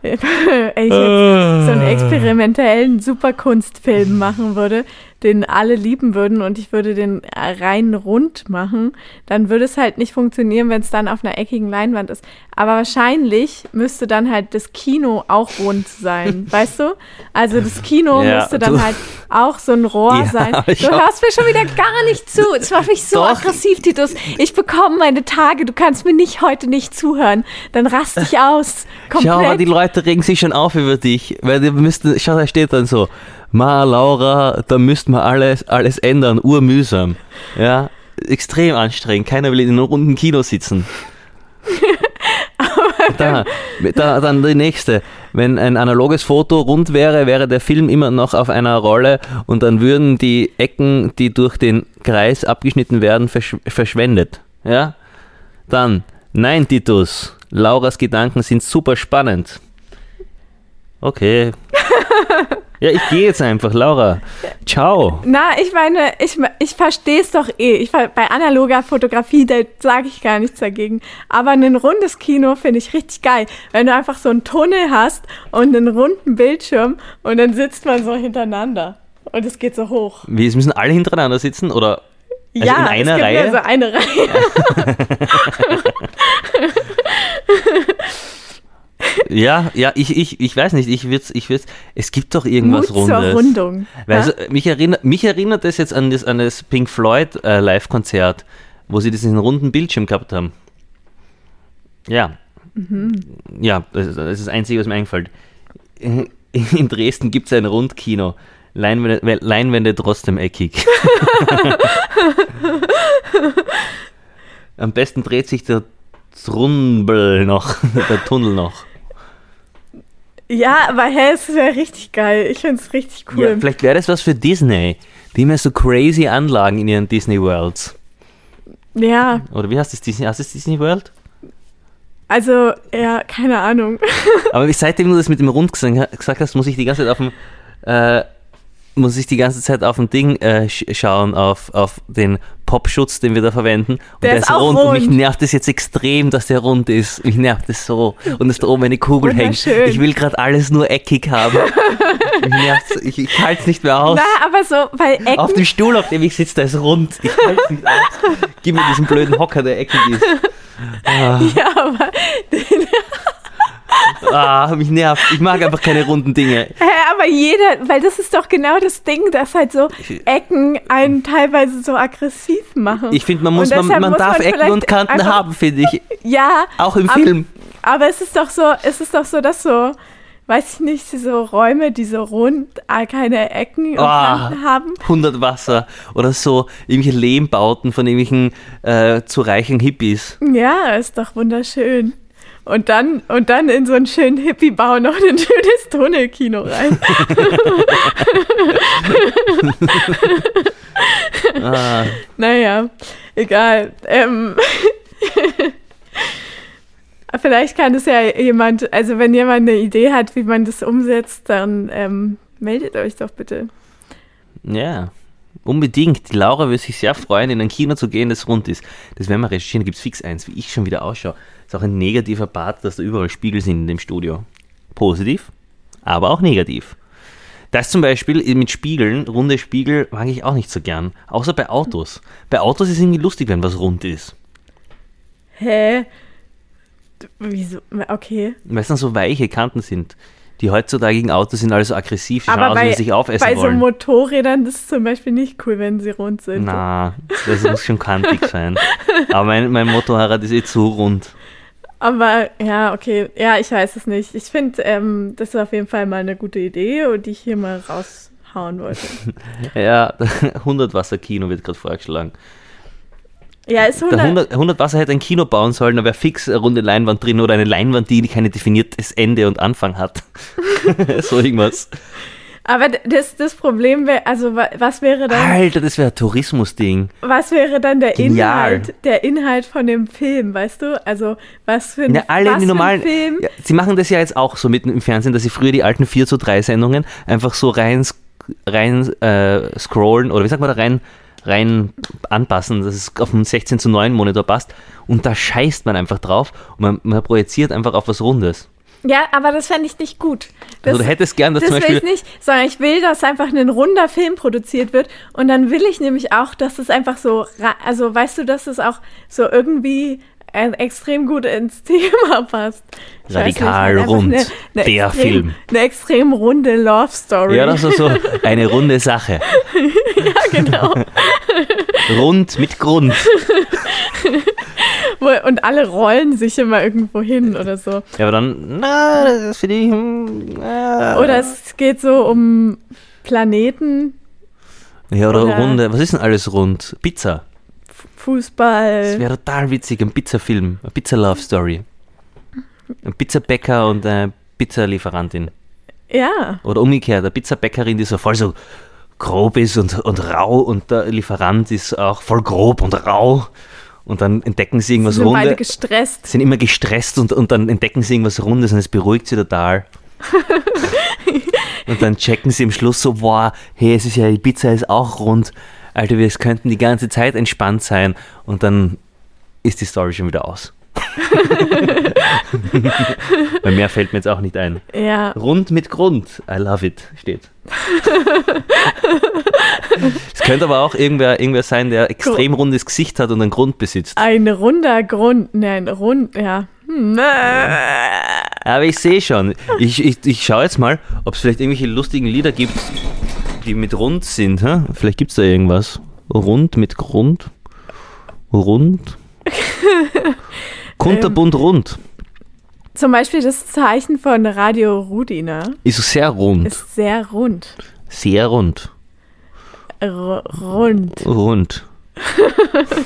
Ich jetzt so einen experimentellen Superkunstfilm machen würde, den alle lieben würden und ich würde den rein rund machen, dann würde es halt nicht funktionieren, wenn es dann auf einer eckigen Leinwand ist. Aber wahrscheinlich müsste dann halt das Kino auch rund sein, weißt du? Also das Kino Ja, müsste dann halt auch so ein Rohr Ja, sein. Du hörst mir schon wieder gar nicht zu. Es macht mich so Doch. aggressiv, Titus. Ich bekomme meine Tage. Du kannst mir nicht heute nicht zuhören. Dann raste ich aus. Komplett. Schau mal, die Leute regen sich schon auf über dich, weil die müssten, schau, da steht dann so, Ma, Laura, da müssten wir alles, alles ändern, urmühsam. Ja, extrem anstrengend, keiner will in einem runden Kino sitzen. da, da, dann die nächste. Wenn ein analoges Foto rund wäre, wäre der Film immer noch auf einer Rolle und dann würden die Ecken, die durch den Kreis abgeschnitten werden, versch verschwendet. Ja? Dann, nein, Titus, Lauras Gedanken sind super spannend. Okay. Ja, ich gehe jetzt einfach, Laura. Ciao. Na, ich meine, ich, ich verstehe es doch eh. Ich, bei analoger Fotografie, da sage ich gar nichts dagegen. Aber ein rundes Kino finde ich richtig geil. Wenn du einfach so einen Tunnel hast und einen runden Bildschirm und dann sitzt man so hintereinander. Und es geht so hoch. Wie, es müssen alle hintereinander sitzen oder Also ja, in einer es gibt Reihe? Also eine Reihe. Ja, ja, ich, ich, ich weiß nicht, ich würd's, ich würd's, es gibt doch irgendwas Mut zur Rundes. Rundung. Weil Ja? mich, erinnert, mich erinnert das jetzt an das, an das Pink Floyd äh, Live-Konzert, wo sie diesen runden Bildschirm gehabt haben. Ja. Mhm. Ja, das, ist- das ist das Einzige, was mir einfällt. In Dresden gibt es ein Rundkino. Leinwände, Leinwände trotzdem eckig. Am besten dreht sich der Trumbel noch, der Tunnel noch. Ja, aber hä, es wäre richtig geil. Ich finde es richtig Ja, cool. vielleicht wäre das was für Disney. Die haben ja so crazy Anlagen in ihren Disney Worlds. Ja, Oder wie heißt das Disney? Heißt das Disney World? also, ja, keine Ahnung. Aber seitdem du das mit dem Rund gesagt gesagt hast, muss ich die ganze Zeit auf dem äh, muss ich die ganze Zeit auf dem Ding äh, sch schauen, auf, auf den Popschutz, den wir da verwenden. Und Der ist auch Und mich rund. nervt es jetzt extrem, dass der rund ist. Mich nervt es so. Und dass da oben eine Kugel hängt. Ich will gerade alles nur eckig haben. Ich, ich halte es nicht mehr aus. Na, aber so, weil Ecken. Auf dem Stuhl, auf dem ich sitze, der ist rund. Ich halte es nicht aus. Gib mir diesen blöden Hocker, der eckig ist. Ah, ja, aber, ah, mich nervt. Ich mag einfach keine runden Dinge. Aber jeder, weil das ist doch genau das Ding, dass halt so Ecken einen teilweise so aggressiv machen. Ich finde, man, muss, man, man muss darf man Ecken und Kanten haben, finde ich. ja, Auch im ab- Film. aber es ist doch so, es ist doch so, dass so, weiß ich nicht, so Räume, die so rund äh, keine Ecken und Ah. Kanten haben. 100 Wasser oder so irgendwelche Lehmbauten von irgendwelchen äh, zu reichen Hippies. Ja, ist doch wunderschön. Und dann, und dann in so einen schönen Hippie-Bau noch ein schönes Tunnelkino rein. Ah, Naja, egal. Ähm, vielleicht kann es ja jemand, also wenn jemand eine Idee hat, wie man das umsetzt, dann ähm, meldet euch doch bitte. ja, unbedingt. Die Laura würde sich sehr freuen, in ein Kino zu gehen, das rund ist. Das werden wir recherchieren, da gibt es fix eins, wie ich schon wieder ausschaue. Ist auch ein negativer Part, dass da überall Spiegel sind in dem Studio. Positiv, aber auch negativ. Das zum Beispiel mit Spiegeln, runde Spiegel, mag ich auch nicht so gern. Außer bei Autos. Bei Autos ist es irgendwie lustig, wenn was rund ist. Hä? Wieso? Okay. Weil es dann so weiche Kanten sind. Die heutzutage Autos sind alle so aggressiv, die Aber aus, bei, sie sich aufessen bei so wollen. Motorrädern das ist zum Beispiel nicht cool, wenn sie rund sind. Na, das muss schon kantig sein. Aber mein, mein Motorrad ist eh zu rund. Aber ja, okay. Ja, ich weiß es nicht. Ich finde, ähm, das ist auf jeden Fall mal eine gute Idee und die ich hier mal raushauen wollte. Ja, 100 Wasser Kino wird gerade vorgeschlagen. Ja, ist Der 100, 100, 100 Wasser hätte ein Kino bauen sollen, da wäre fix eine runde Leinwand drin oder eine Leinwand, die keine definiertes Ende und Anfang hat. so irgendwas. Aber das, das Problem wäre, also wa- was wäre dann, Alter, das wäre ein Tourismusding. was wäre dann der Genial. Inhalt, der Inhalt von dem Film, weißt du? Also was für ein, Ja, alle was die für normalen. ein Film? Ja, sie machen das ja jetzt auch so mit im Fernsehen, dass sie früher die alten 4 zu 3 Sendungen einfach so rein rein äh, scrollen oder wie sagt man da rein, rein anpassen, dass es auf einen 16 zu 9 Monitor passt und da scheißt man einfach drauf und man, man projiziert einfach auf was Rundes. Ja, aber das fände ich nicht gut. Das, Also du hättest gern, dass das zum will ich Beispiel nicht, sondern ich will, dass einfach ein runder Film produziert wird und dann will ich nämlich auch, dass es einfach so, also weißt du, dass es auch so irgendwie äh, extrem gut ins Thema passt. Ich nicht, Radikal halt einfach rund, eine, eine der extrem, Film. Eine extrem runde Love Story. Ja, das ist so eine runde Sache. ja, genau. Rund mit Grund. Und alle rollen sich immer irgendwo hin oder so. Ja, aber dann, na, das finde ich. hm, äh, Oder es geht so um Planeten, Ja, oder, oder- runde. Was ist denn alles rund? Pizza. Das Fußball. wäre total witzig, ein Pizzafilm, eine Pizza-Love-Story. Ein Pizzabäcker und eine Pizzalieferantin. Ja. Oder umgekehrt, eine Pizzabäckerin, die so voll so grob ist und, und rau und der Lieferant ist auch voll grob und rau. Und dann entdecken sie Sie irgendwas sind beide Rundes. gestresst. sind immer gestresst und, und dann entdecken sie irgendwas Rundes und es beruhigt sie total. und dann checken sie im Schluss so, boah, hey, es ist ja, die Pizza ist auch rund. Alter, wir könnten die ganze Zeit entspannt sein. Und dann ist die Story schon wieder aus. Weil mehr fällt mir jetzt auch nicht ein. Ja. Rund mit Grund. I love it, steht. es könnte aber auch irgendwer, irgendwer sein, der extrem rundes Gesicht hat und einen Grund besitzt. Ein runder Grund. Nein, rund, ja. Aber ich sehe schon. Ich, ich, ich schaue jetzt mal, ob es vielleicht irgendwelche lustigen Lieder gibt, die mit rund sind. Hä? Vielleicht gibt es da irgendwas. Rund mit Grund. Rund. Kunterbunt rund. Zum Beispiel das Zeichen von Radio Rudina Ist sehr rund. ist sehr rund. Sehr rund. R rund. Rund.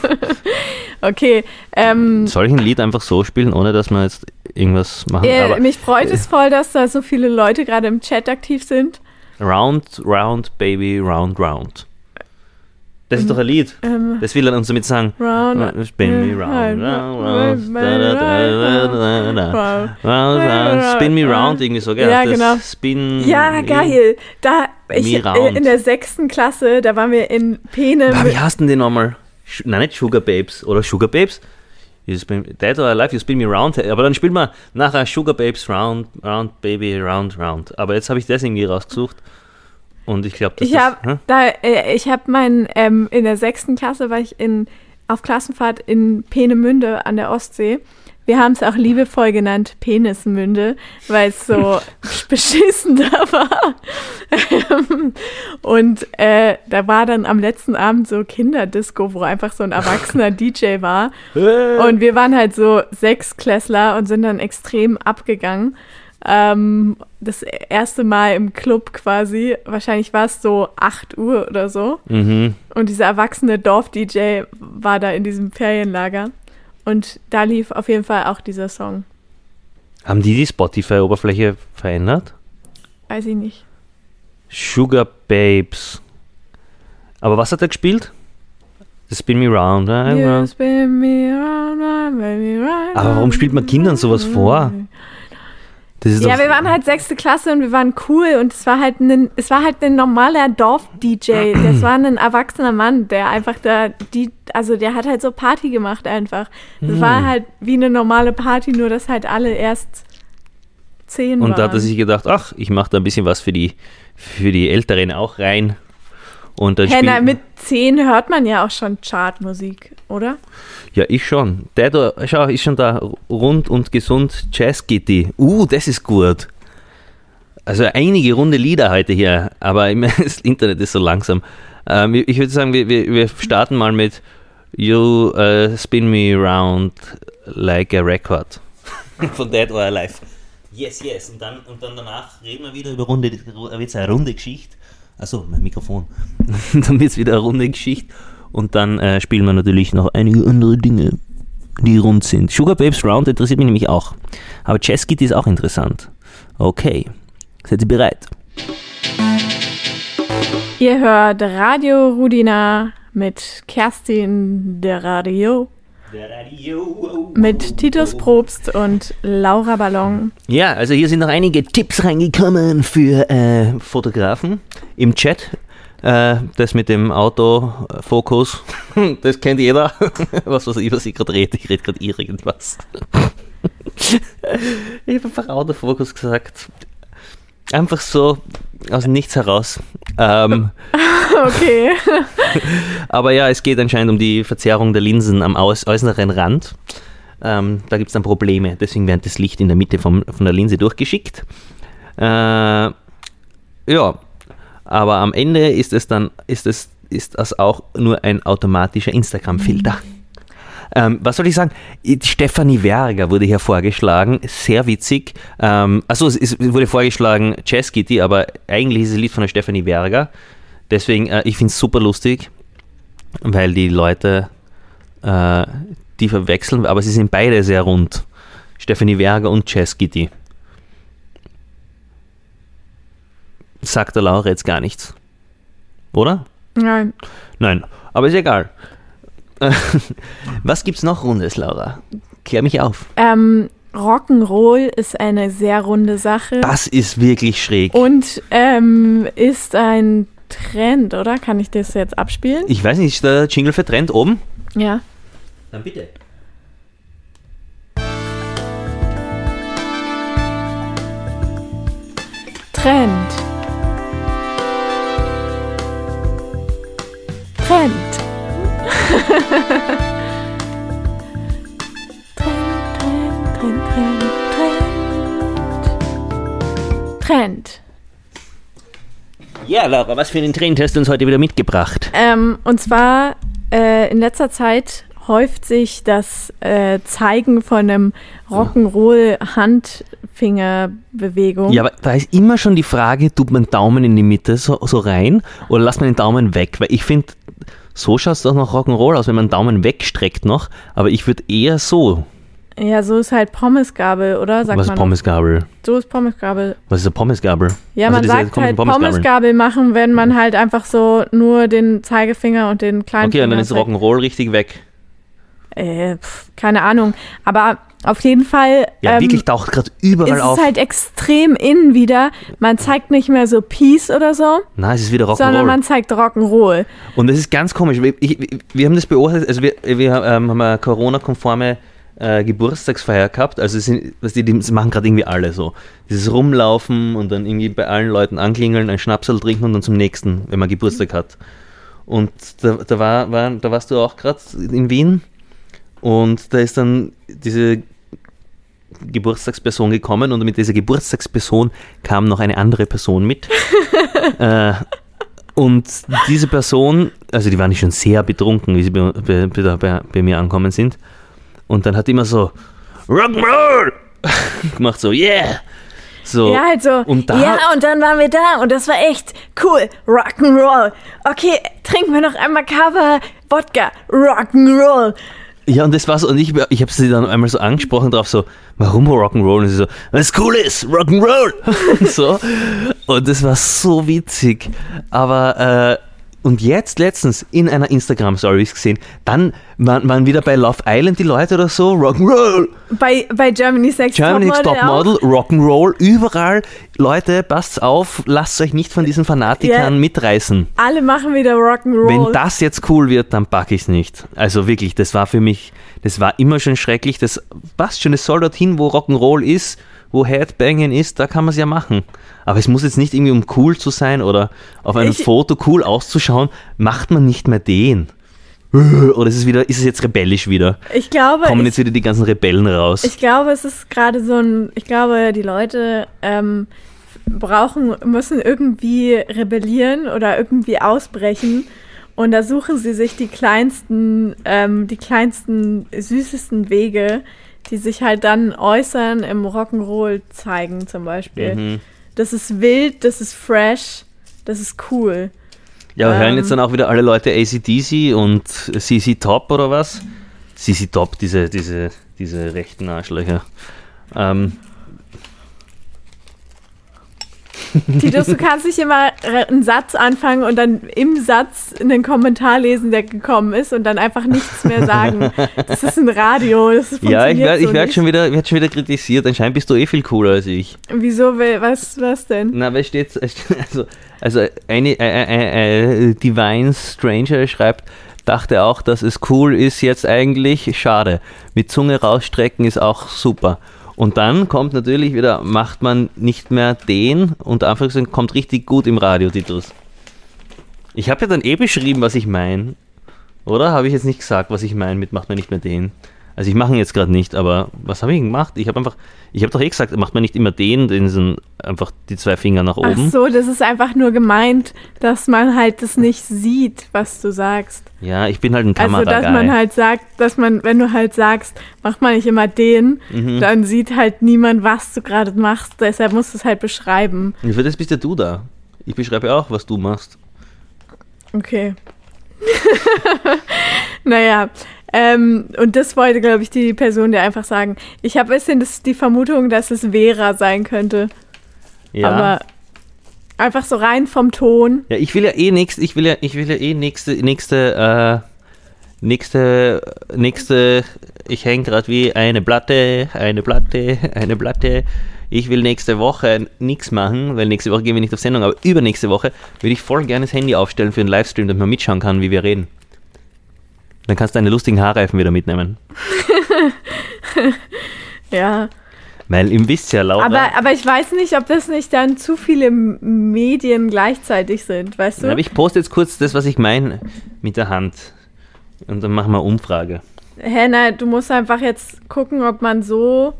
Okay. Ähm, Soll ich ein Lied einfach so spielen, ohne dass wir jetzt irgendwas machen? äh, mich freut es voll, dass da so viele Leute gerade im Chat aktiv sind. round, round, baby, round, round. Das ist doch ein Lied. Ähm, Das will er uns damit sagen. round, Spin me round, round, round, spin me round, irgendwie so, gell? Ja, genau. Spin Ja, geil. Da, ich, Me äh, round. in der sechsten Klasse, da waren wir in Pene. Mit- wie heißt denn die nochmal? Nein, nicht Sugar Babes. Oder Sugar Babes? You spin, Dead or Alive, you spin me round. Aber dann spielen wir nachher Sugar Babes round, round, baby, round, round. Aber jetzt habe ich das irgendwie rausgesucht. Und ich glaube, das Ich ist... habe hä? da, äh, ich habe mein ähm, in der sechsten Klasse war ich in auf Klassenfahrt in Peenemünde an der Ostsee. Wir haben es auch liebevoll genannt Penismünde, weil es so beschissen da war. Und äh, da war dann am letzten Abend so Kinderdisco, wo einfach so ein erwachsener DJ war. Und wir waren halt so Sechsklässler und sind dann extrem abgegangen. Ähm, das erste Mal im Club quasi. Wahrscheinlich war es so 8 Uhr oder so. Mhm. Und dieser erwachsene Dorf-DJ war da in diesem Ferienlager. Und da lief auf jeden Fall auch dieser Song. Haben die die Spotify-Oberfläche verändert? Weiß ich nicht. Sugar Babes. Aber was hat er gespielt? The Spin Me Round. eh? You spin me round, round, baby, round, Aber warum spielt man Kindern sowas vor? Das Ja, wir waren halt sechste Klasse und wir waren cool und es war halt ein, es war halt ein normaler Dorf-DJ. Das war ein erwachsener Mann, der einfach da, die, also der hat halt so Party gemacht einfach. Es Hm. war halt wie eine normale Party, nur dass halt alle erst zehn und waren. da hat er sich gedacht, ach, ich mache da ein bisschen was für die, für die Älteren auch rein. Und dann na, spielt- mit zehn hört man ja auch schon Chartmusik, oder? Ja, ich schon. Der da, schau, ist schon da rund und gesund Jazz Kitty. Uh, das ist gut. Also einige runde Lieder heute hier, aber das Internet ist so langsam. Ähm, ich würde sagen, wir, wir, wir starten mal mit You uh, Spin Me Round Like a Record von Dead or Alive. Yes, yes. Und dann, und dann danach reden wir wieder über runde, wird's eine runde Geschichte. Achso, mein Mikrofon. dann wird es wieder eine runde Geschichte. Und dann äh, spielen wir natürlich noch einige andere Dinge, die rund sind. Sugar Babes Round interessiert mich nämlich auch. Aber Chess Kitty ist auch interessant. Okay. Seid ihr bereit? Ihr hört Radio Rudina mit Kerstin der Radio. Mit Titus Probst und Laura Ballon. Ja, also hier sind noch einige Tipps reingekommen für äh, Fotografen im Chat. Äh, das mit dem Autofokus, das kennt jeder. was, was, was ich gerade rede, ich rede gerade irgendwas. ich habe einfach Autofokus gesagt. Einfach so aus dem Nichts heraus. Ähm, Okay. aber ja, es geht anscheinend um die Verzerrung der Linsen am äußeren Rand. Ähm, da gibt es dann Probleme, deswegen wird das Licht in der Mitte vom, von der Linse durchgeschickt. Äh, ja, aber am Ende ist es dann, ist es, ist das auch nur ein automatischer Instagram-Filter. Ähm, was soll ich sagen? Stefanie Verger wurde hier vorgeschlagen, sehr witzig. Ähm, achso, es, wurde vorgeschlagen Jazz Kitty, aber eigentlich ist es ein Lied von der Stefanie Verger. Deswegen, äh, ich finde es super lustig, weil die Leute äh, die verwechseln, aber sie sind beide sehr rund. Stefanie Verger und Jazz Kitty. Sagt der Laura jetzt gar nichts. Oder? Nein. Nein, aber ist egal. Was gibt's noch Rundes, Laura? Klär mich auf. Ähm, Rock'n'Roll ist eine sehr runde Sache Das ist wirklich schräg. und ähm, ist ein Trend, oder? Kann ich das jetzt abspielen? Ich weiß nicht, ist der Jingle für Trend oben? Ja. Dann bitte. Trend. Trend. Trend, Trend, Trend, Trend, Trend. Trend. Ja, Laura, was für einen Trend hast du uns heute wieder mitgebracht? Ähm, und zwar äh, in letzter Zeit häuft sich das äh, Zeigen von einem Rock'n'Roll-Handfingerbewegung. Ja, aber da ist immer schon die Frage, tut man Daumen in die Mitte so, so rein oder lässt man den Daumen weg? Weil ich finde, so schaut es doch noch Rock'n'Roll aus, wenn man den Daumen wegstreckt noch. Aber ich würde eher so. Ja, so ist halt Pommesgabel, oder? Sagt was ist. Pommesgabel? So ist Pommesgabel. Was ist eine Pommesgabel? Ja, Also man sagt halt komischen Pommesgabel machen, wenn man halt einfach so nur den Zeigefinger und den kleinen Okay, und dann ist Finger Rock'n'Roll richtig weg. Äh, pf, keine Ahnung. Aber auf jeden Fall. Ja, ähm, wirklich taucht gerade überall ist auf. es halt extrem in wieder. Man zeigt nicht mehr so Peace oder so, Nein, es ist wieder sondern Rock'n'Roll. man zeigt Rock'n'Roll. Und das ist ganz komisch. Wir, ich, wir haben das beobachtet, also wir, wir ähm, haben eine Corona-konforme äh, Geburtstagsfeier gehabt. Also es sind, was die, das machen gerade irgendwie alle so. Dieses Rumlaufen und dann irgendwie bei allen Leuten anklingeln, ein Schnapsal trinken und dann zum nächsten, wenn man Geburtstag hat. Und da, da, war, war, da warst du auch gerade in Wien und da ist dann diese Geburtstagsperson gekommen und mit dieser Geburtstagsperson kam noch eine andere Person mit. äh, und diese Person, also die waren nicht schon sehr betrunken, wie sie bei, bei, bei, bei, mir angekommen sind. Und dann hat immer so Rock'n'Roll gemacht, so yeah. So. Ja, halt so. Und da- ja, und dann waren wir da und das war echt cool. Rock'n'Roll. Okay, trinken wir noch einmal Cover Wodka. Rock'n'Roll. Ja, und das war so, und ich, ich habe sie dann einmal so angesprochen drauf, so, warum Rock'n'Roll? Und sie so, was cool ist, Rock'n'Roll! und so. Und das war so witzig. Aber, äh, und jetzt letztens in einer Instagram-Story gesehen, dann waren, waren wieder bei Love Island die Leute oder so, Rock'n'Roll! Bei, bei Germany's Next Germany's Topmodel auch. Topmodel, Rock'n'Roll, überall. Leute, passt auf, lasst euch nicht von diesen Fanatikern Ja. mitreißen. Alle machen wieder Rock'n'Roll. Wenn das jetzt cool wird, dann packe ich es nicht. Also wirklich, das war für mich, das war immer schon schrecklich. Das passt schon, es soll dorthin, wo Rock'n'Roll ist, wo Headbanging ist, da kann man es ja machen. Aber es muss jetzt nicht irgendwie, um cool zu sein oder auf einem Ich- Foto cool auszuschauen, macht man nicht mehr den. Oder ist es wieder, ist es jetzt rebellisch wieder? ich glaube, Kommen ich, jetzt wieder die ganzen Rebellen raus? ich glaube, es ist gerade so ein, ich glaube, die Leute ähm, brauchen, müssen irgendwie rebellieren oder irgendwie ausbrechen. Und da suchen sie sich die kleinsten, ähm, die kleinsten, süßesten Wege, die sich halt dann äußern im Rock'n'Roll zeigen zum Beispiel. Mhm. Das ist wild, das ist fresh, das ist cool. Ja, aber hören Ähm. jetzt dann auch wieder alle Leute ACDC und CC Top oder was? CC Top, diese, diese, diese rechten Arschlöcher. Ähm. Titus, du kannst nicht immer einen Satz anfangen und dann im Satz einen Kommentar lesen, der gekommen ist und dann einfach nichts mehr sagen. Das ist ein Radio. Das Ja, ich werde so ich werd schon, wieder- werd schon wieder kritisiert. Anscheinend bist du eh viel cooler als ich. Wieso, was, was denn? Na, weil steht, also, also eine, äh, äh, äh, Divine Stranger schreibt, dachte auch, dass es cool ist jetzt eigentlich. Schade. Mit Zunge rausstrecken ist auch super. Und dann kommt natürlich wieder, macht man nicht mehr den, unter Anführungszeichen, kommt richtig gut im Radio, Titus. Ich habe ja dann eh beschrieben, was ich meine. Oder? Habe ich jetzt nicht gesagt, was ich meine mit macht man nicht mehr den? Also ich mache ihn jetzt gerade nicht, aber was habe ich gemacht? Ich habe einfach, ich habe doch eh gesagt, macht man nicht immer den, den sind einfach die zwei Finger nach Ach oben. so, das ist einfach nur gemeint, dass man halt das nicht sieht, was du sagst. Ja, ich bin halt ein Also, Kameraguy. dass man halt sagt, dass man, wenn du halt sagst, mach mal nicht immer den, Mhm. dann sieht halt niemand, was du gerade machst. Deshalb musst du es halt beschreiben. Und für das bist ja du da. Ich beschreibe auch, was du machst. Okay. naja, ähm, und das wollte, glaube ich, die Person dir einfach sagen. Ich habe ein bisschen das, die Vermutung, dass es Vera sein könnte. Ja. Aber einfach so rein vom Ton. ja, ich will ja eh nächst, ich will ja, ich will ja eh nächste, nächste, äh, nächste, nächste, ich hänge gerade wie eine Platte, eine Platte, eine Platte. Ich will nächste Woche nichts machen, weil nächste Woche gehen wir nicht auf Sendung, aber übernächste Woche würde ich voll gerne das Handy aufstellen für einen Livestream, damit man mitschauen kann, wie wir reden. Dann kannst du deine lustigen Haarreifen wieder mitnehmen. Ja. Weil im wisst ja, Laura. Aber, aber ich weiß nicht, ob das nicht dann zu viele Medien gleichzeitig sind, weißt du? Aber ich poste jetzt kurz das, was ich meine, mit der Hand. Und dann machen wir Umfrage. Hä, nein, du musst einfach jetzt gucken, ob man so.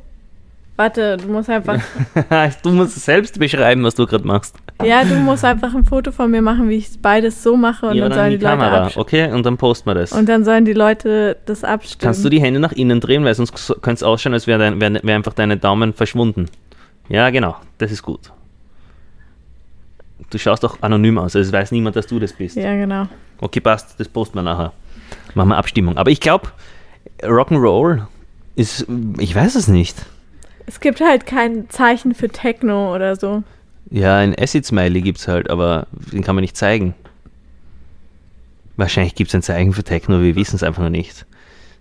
Warte, du musst einfach. du musst selbst beschreiben, was du gerade machst. ja, du musst einfach ein Foto von mir machen, wie ich beides so mache und Ja, dann dann sollen die die Leute Kamera. Okay, und dann posten wir das. Und dann sollen die Leute das abstimmen. Kannst du die Hände nach innen drehen, weil sonst könnte es ausschauen, als wäre wär, wär wär einfach deine Daumen verschwunden. Ja, genau. Das ist gut. Du schaust auch anonym aus, also es weiß niemand, dass du das bist. Ja, genau. Okay, passt, das posten wir nachher. Machen wir Abstimmung. Aber ich glaube, Rock'n'Roll ist, ich weiß es nicht. Es gibt halt kein Zeichen für Techno oder so. Ja, ein Acid-Smiley gibt es halt, aber den kann man nicht zeigen. Wahrscheinlich gibt es ein Zeichen für Techno, wir wissen es einfach noch nicht.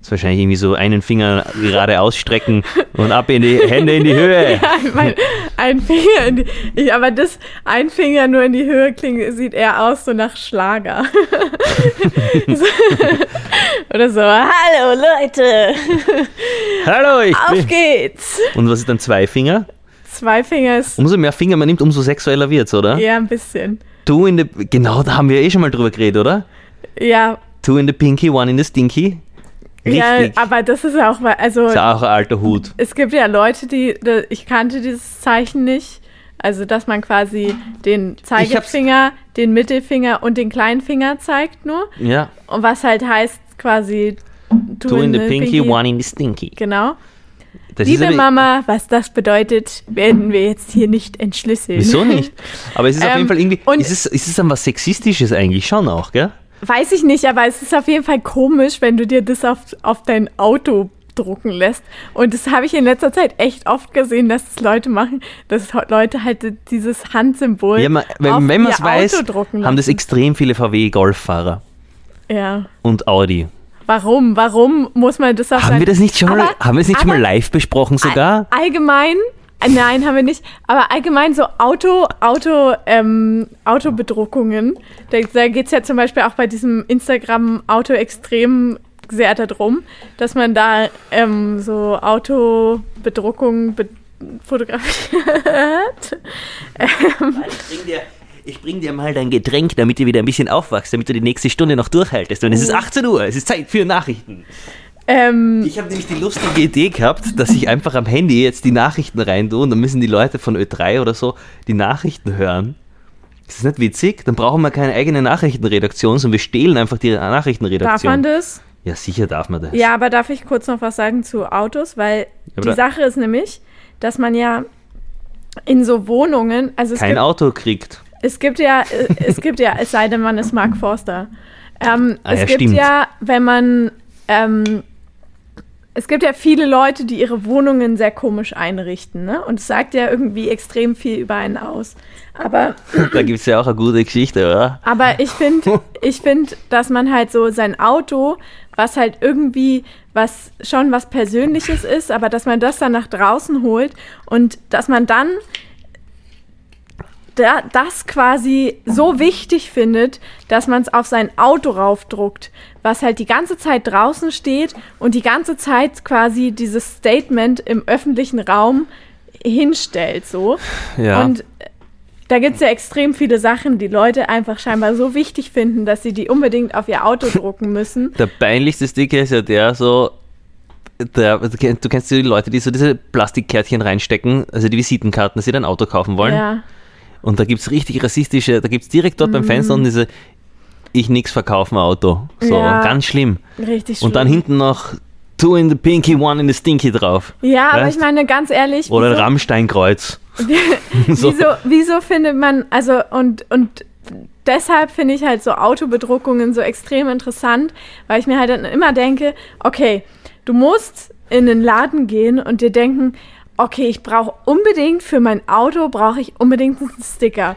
Das ist wahrscheinlich irgendwie so einen Finger gerade ausstrecken und ab in die Hände in die Höhe. Ja, ich meine, ein Finger in die. Ich, aber das, ein Finger nur in die Höhe klingt, sieht eher aus so nach Schlager. so, oder so, hallo Leute, Hallo, ich auf bin. geht's. Und was ist dann zwei Finger? Zwei Finger ist Umso mehr Finger man nimmt, umso sexueller wird's, oder? eher ein bisschen. Two in the. Genau, da haben wir eh schon mal drüber geredet, oder? Ja, Two in the pinky, one in the stinky. Ja, Richtig. aber das ist auch, mal- also ist auch ein alter Hut. es gibt ja Leute, die, ich kannte dieses Zeichen nicht. Also, dass man quasi den Zeigefinger, den Mittelfinger und den kleinen Finger zeigt nur. Ja. Und was halt heißt quasi Two in the pinky, one in the stinky. Genau. Das Liebe Mama, was das bedeutet, werden wir jetzt hier nicht entschlüsseln. Wieso nicht? Aber es ist auf Ähm, jeden Fall irgendwie. und- ist, es, ist es dann was Sexistisches eigentlich schon auch, gell? Weiß ich nicht, aber es ist auf jeden Fall komisch, wenn du dir das auf, auf dein Auto drucken lässt. Und das habe ich in letzter Zeit echt oft gesehen, dass das Leute machen, dass Leute halt dieses Handsymbol Ja, man, wenn, wenn man es weiß, haben das extrem viele VW-Golffahrer Ja. und Audi. Warum? Warum muss man das auf Haben wir das nicht schon mal, Aber- haben wir das nicht schon mal aber- live besprochen sogar? Allgemein, äh, nein, haben wir nicht, aber allgemein so Auto, Auto, ähm, Autobedruckungen, da, da geht es ja zum Beispiel auch bei diesem Instagram-Auto extrem sehr darum, dass man da ähm, so Autobedruckungen be fotografiert. Ich bring, dir, ich bring dir mal dein Getränk, damit du wieder ein bisschen aufwachst, damit du die nächste Stunde noch durchhaltest. Und es ist 18 Uhr, es ist Zeit für Nachrichten. Ähm, Ich habe nämlich die lustige Idee gehabt, dass ich einfach am Handy jetzt die Nachrichten rein tue und dann müssen die Leute von Ö3 oder so die Nachrichten hören. Ist das nicht witzig? Dann brauchen wir keine eigene Nachrichtenredaktion, sondern wir stehlen einfach die darf Nachrichtenredaktion. man das? Ja, sicher darf man das. Ja, aber darf ich kurz noch was sagen zu Autos? Weil aber die Sache ist nämlich, dass man ja in so Wohnungen, also Kein gibt, Auto kriegt. Es gibt ja, äh, es gibt ja, es sei denn, man ist Mark Forster. Ähm, Ah, es ja, gibt stimmt. ja, wenn man ähm, es gibt ja viele Leute, die ihre Wohnungen sehr komisch einrichten, ne? Und es sagt ja irgendwie extrem viel über einen aus. Aber, Da gibt es ja auch eine gute Geschichte, oder? aber ich finde, ich finde, dass man halt so sein Auto, was halt irgendwie was schon was Persönliches ist, aber dass man das dann nach draußen holt und dass man dann da, das quasi so wichtig findet, dass man es auf sein Auto raufdruckt, was halt die ganze Zeit draußen steht und die ganze Zeit quasi dieses Statement im öffentlichen Raum hinstellt, so. Ja. Und da gibt es ja extrem viele Sachen, die Leute einfach scheinbar so wichtig finden, dass sie die unbedingt auf ihr Auto drucken müssen. Der peinlichste Sticker ist ja der so, der, du kennst die Leute, die so diese Plastikkärtchen reinstecken, also die Visitenkarten, dass sie dann ein Auto kaufen wollen. Ja. Und da gibt es richtig rassistische, da gibt es direkt dort beim Fenster unten diese Ich nix verkaufen Auto. So, Ja. ganz schlimm. Richtig schlimm. Und dann hinten noch Two in the Pinky, One in the Stinky drauf. Ja, aber Weißt? ich meine, ganz ehrlich, Oder wieso, Rammsteinkreuz. So. wieso, wieso findet man, also und, und deshalb finde ich halt so Autobedruckungen so extrem interessant, weil ich mir halt dann immer denke, okay, du musst in den Laden gehen und dir denken, okay, ich brauche unbedingt für mein Auto, brauche ich unbedingt einen Sticker.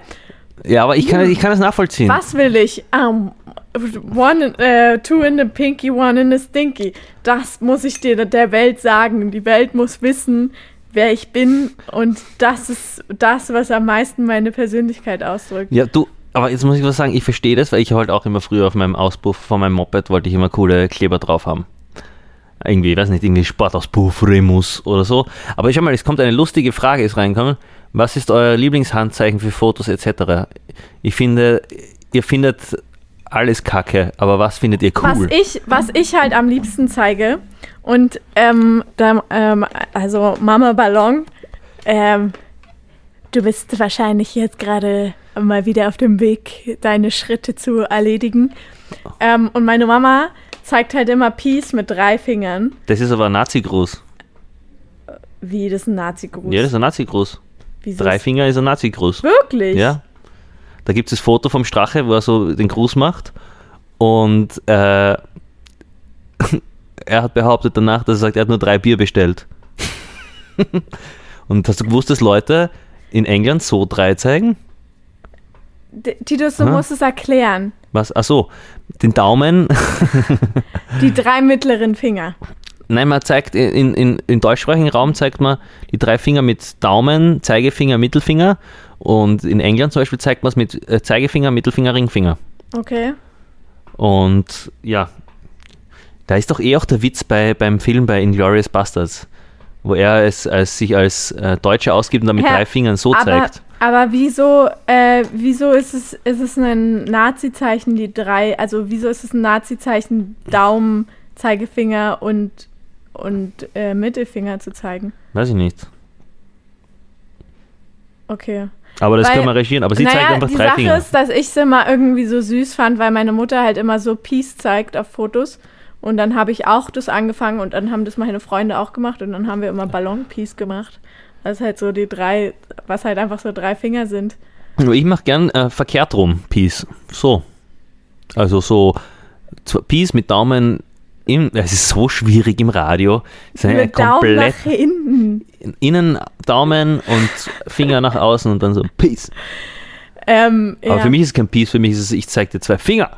Ja, aber ich kann, ich kann das nachvollziehen. Was will ich? Um, one, äh, two in the pinky, one in the stinky. Das muss ich dir der Welt sagen. Die Welt muss wissen, wer ich bin. Und das ist das, was am meisten meine Persönlichaft ausdrückt. Ja, du, aber jetzt muss ich was sagen, ich verstehe das, weil ich halt auch immer früher auf meinem Auspuff von meinem Moped wollte ich immer coole Kleber drauf haben. Irgendwie, ich weiß nicht, irgendwie Sportauspuff, Remus oder so. Aber schau mal, es kommt eine lustige Frage, ist reingekommen. Was ist euer Lieblingshandzeichen für Fotos etc.? Ich finde, ihr findet alles kacke, aber was findet ihr Was cool? ich, was ich halt am liebsten zeige, und ähm, da, ähm, also Mama Ballon, ähm, du bist wahrscheinlich jetzt gerade mal wieder auf dem Weg, deine Schritte zu erledigen. Ähm, und meine Mama zeigt halt immer Peace mit drei Fingern. Das ist aber ein Nazi-Gruß. Wie, das ist ein Nazi-Gruß. Ja, das ist ein Nazi-Gruß. Drei Finger ist ein Nazi-Gruß. Wirklich? Ja. Da gibt es das Foto vom Strache, wo er so den Gruß macht. Und äh, er hat behauptet danach, dass er sagt, er hat nur drei Bier bestellt. Und hast du gewusst, dass Leute in England so drei zeigen? Titus, du Aha. musst es erklären. Was? Ach so, den Daumen. Die drei mittleren Finger. Nein, man zeigt in, in, in, im deutschsprachigen Raum zeigt man die drei Finger mit Daumen, Zeigefinger, Mittelfinger. Und in England zum Beispiel zeigt man es mit äh, Zeigefinger, Mittelfinger, Ringfinger. Okay. Und ja, da ist doch eh auch der Witz bei, beim Film bei Inglourious Bastards, wo er es als, sich als äh, Deutscher ausgibt und dann mit Ja, drei Fingern so aber, zeigt. aber wieso, äh, wieso ist es, ist es ein Nazi-Zeichen, die drei, also wieso ist es ein Nazi-Zeichen, Daumen, Zeigefinger und, und äh, Mittelfinger zu zeigen? Weiß ich nicht. Okay. Aber das Weil- können wir regieren. Aber sie zeigt einfach die drei Sache Finger. ist, dass ich es immer irgendwie so süß fand, weil meine Mutter halt immer so Peace zeigt auf Fotos. Und dann habe ich auch das angefangen und dann haben das meine Freunde auch gemacht und dann haben wir immer Ballon-Peace gemacht. Das ist halt so die drei, was halt einfach so drei Finger sind. Nur Ich mache gern äh, verkehrt rum, Peace. So. Also so Peace mit Daumen. Im, es ist so schwierig im Radio. Es ist eine komplett nach hinten. innen Daumen und Finger nach außen und dann so Peace. Ähm, Aber ja. für mich ist es kein Peace, für mich ist es, ich zeig dir zwei Finger.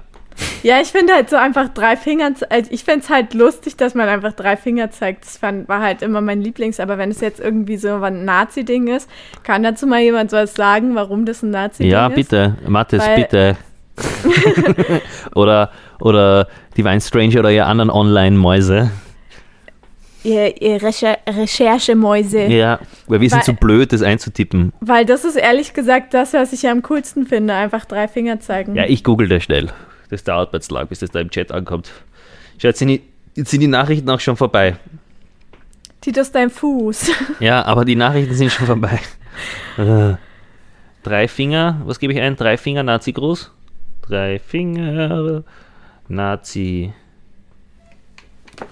Ja, ich finde halt so einfach drei Finger, also ich finde es halt lustig, dass man einfach drei Finger zeigt. Das fand, war halt immer mein Lieblings, aber wenn es jetzt irgendwie so ein Nazi-Ding ist, kann dazu mal jemand was sagen, warum das ein Nazi-Ding Ja, ist? bitte, Mathis, Weil- bitte. oder, oder Divine Stranger oder ihr anderen Online-Mäuse. Ihr, ihr Recher Recherchemäuse. Ja, weil wir sind zu blöd, das einzutippen. Weil das ist ehrlich gesagt das, was ich am coolsten finde. Einfach drei Finger zeigen. Ja, ich google das schnell. Das dauert jetzt lang, bis das da im Chat ankommt. Schau, jetzt sind die, jetzt sind die Nachrichten auch schon vorbei. Titus, dein Fuß. Ja, aber die Nachrichten sind schon vorbei. Äh, Drei Finger, was gebe ich ein? Drei Finger Nazi-Gruß? Drei Finger Nazi.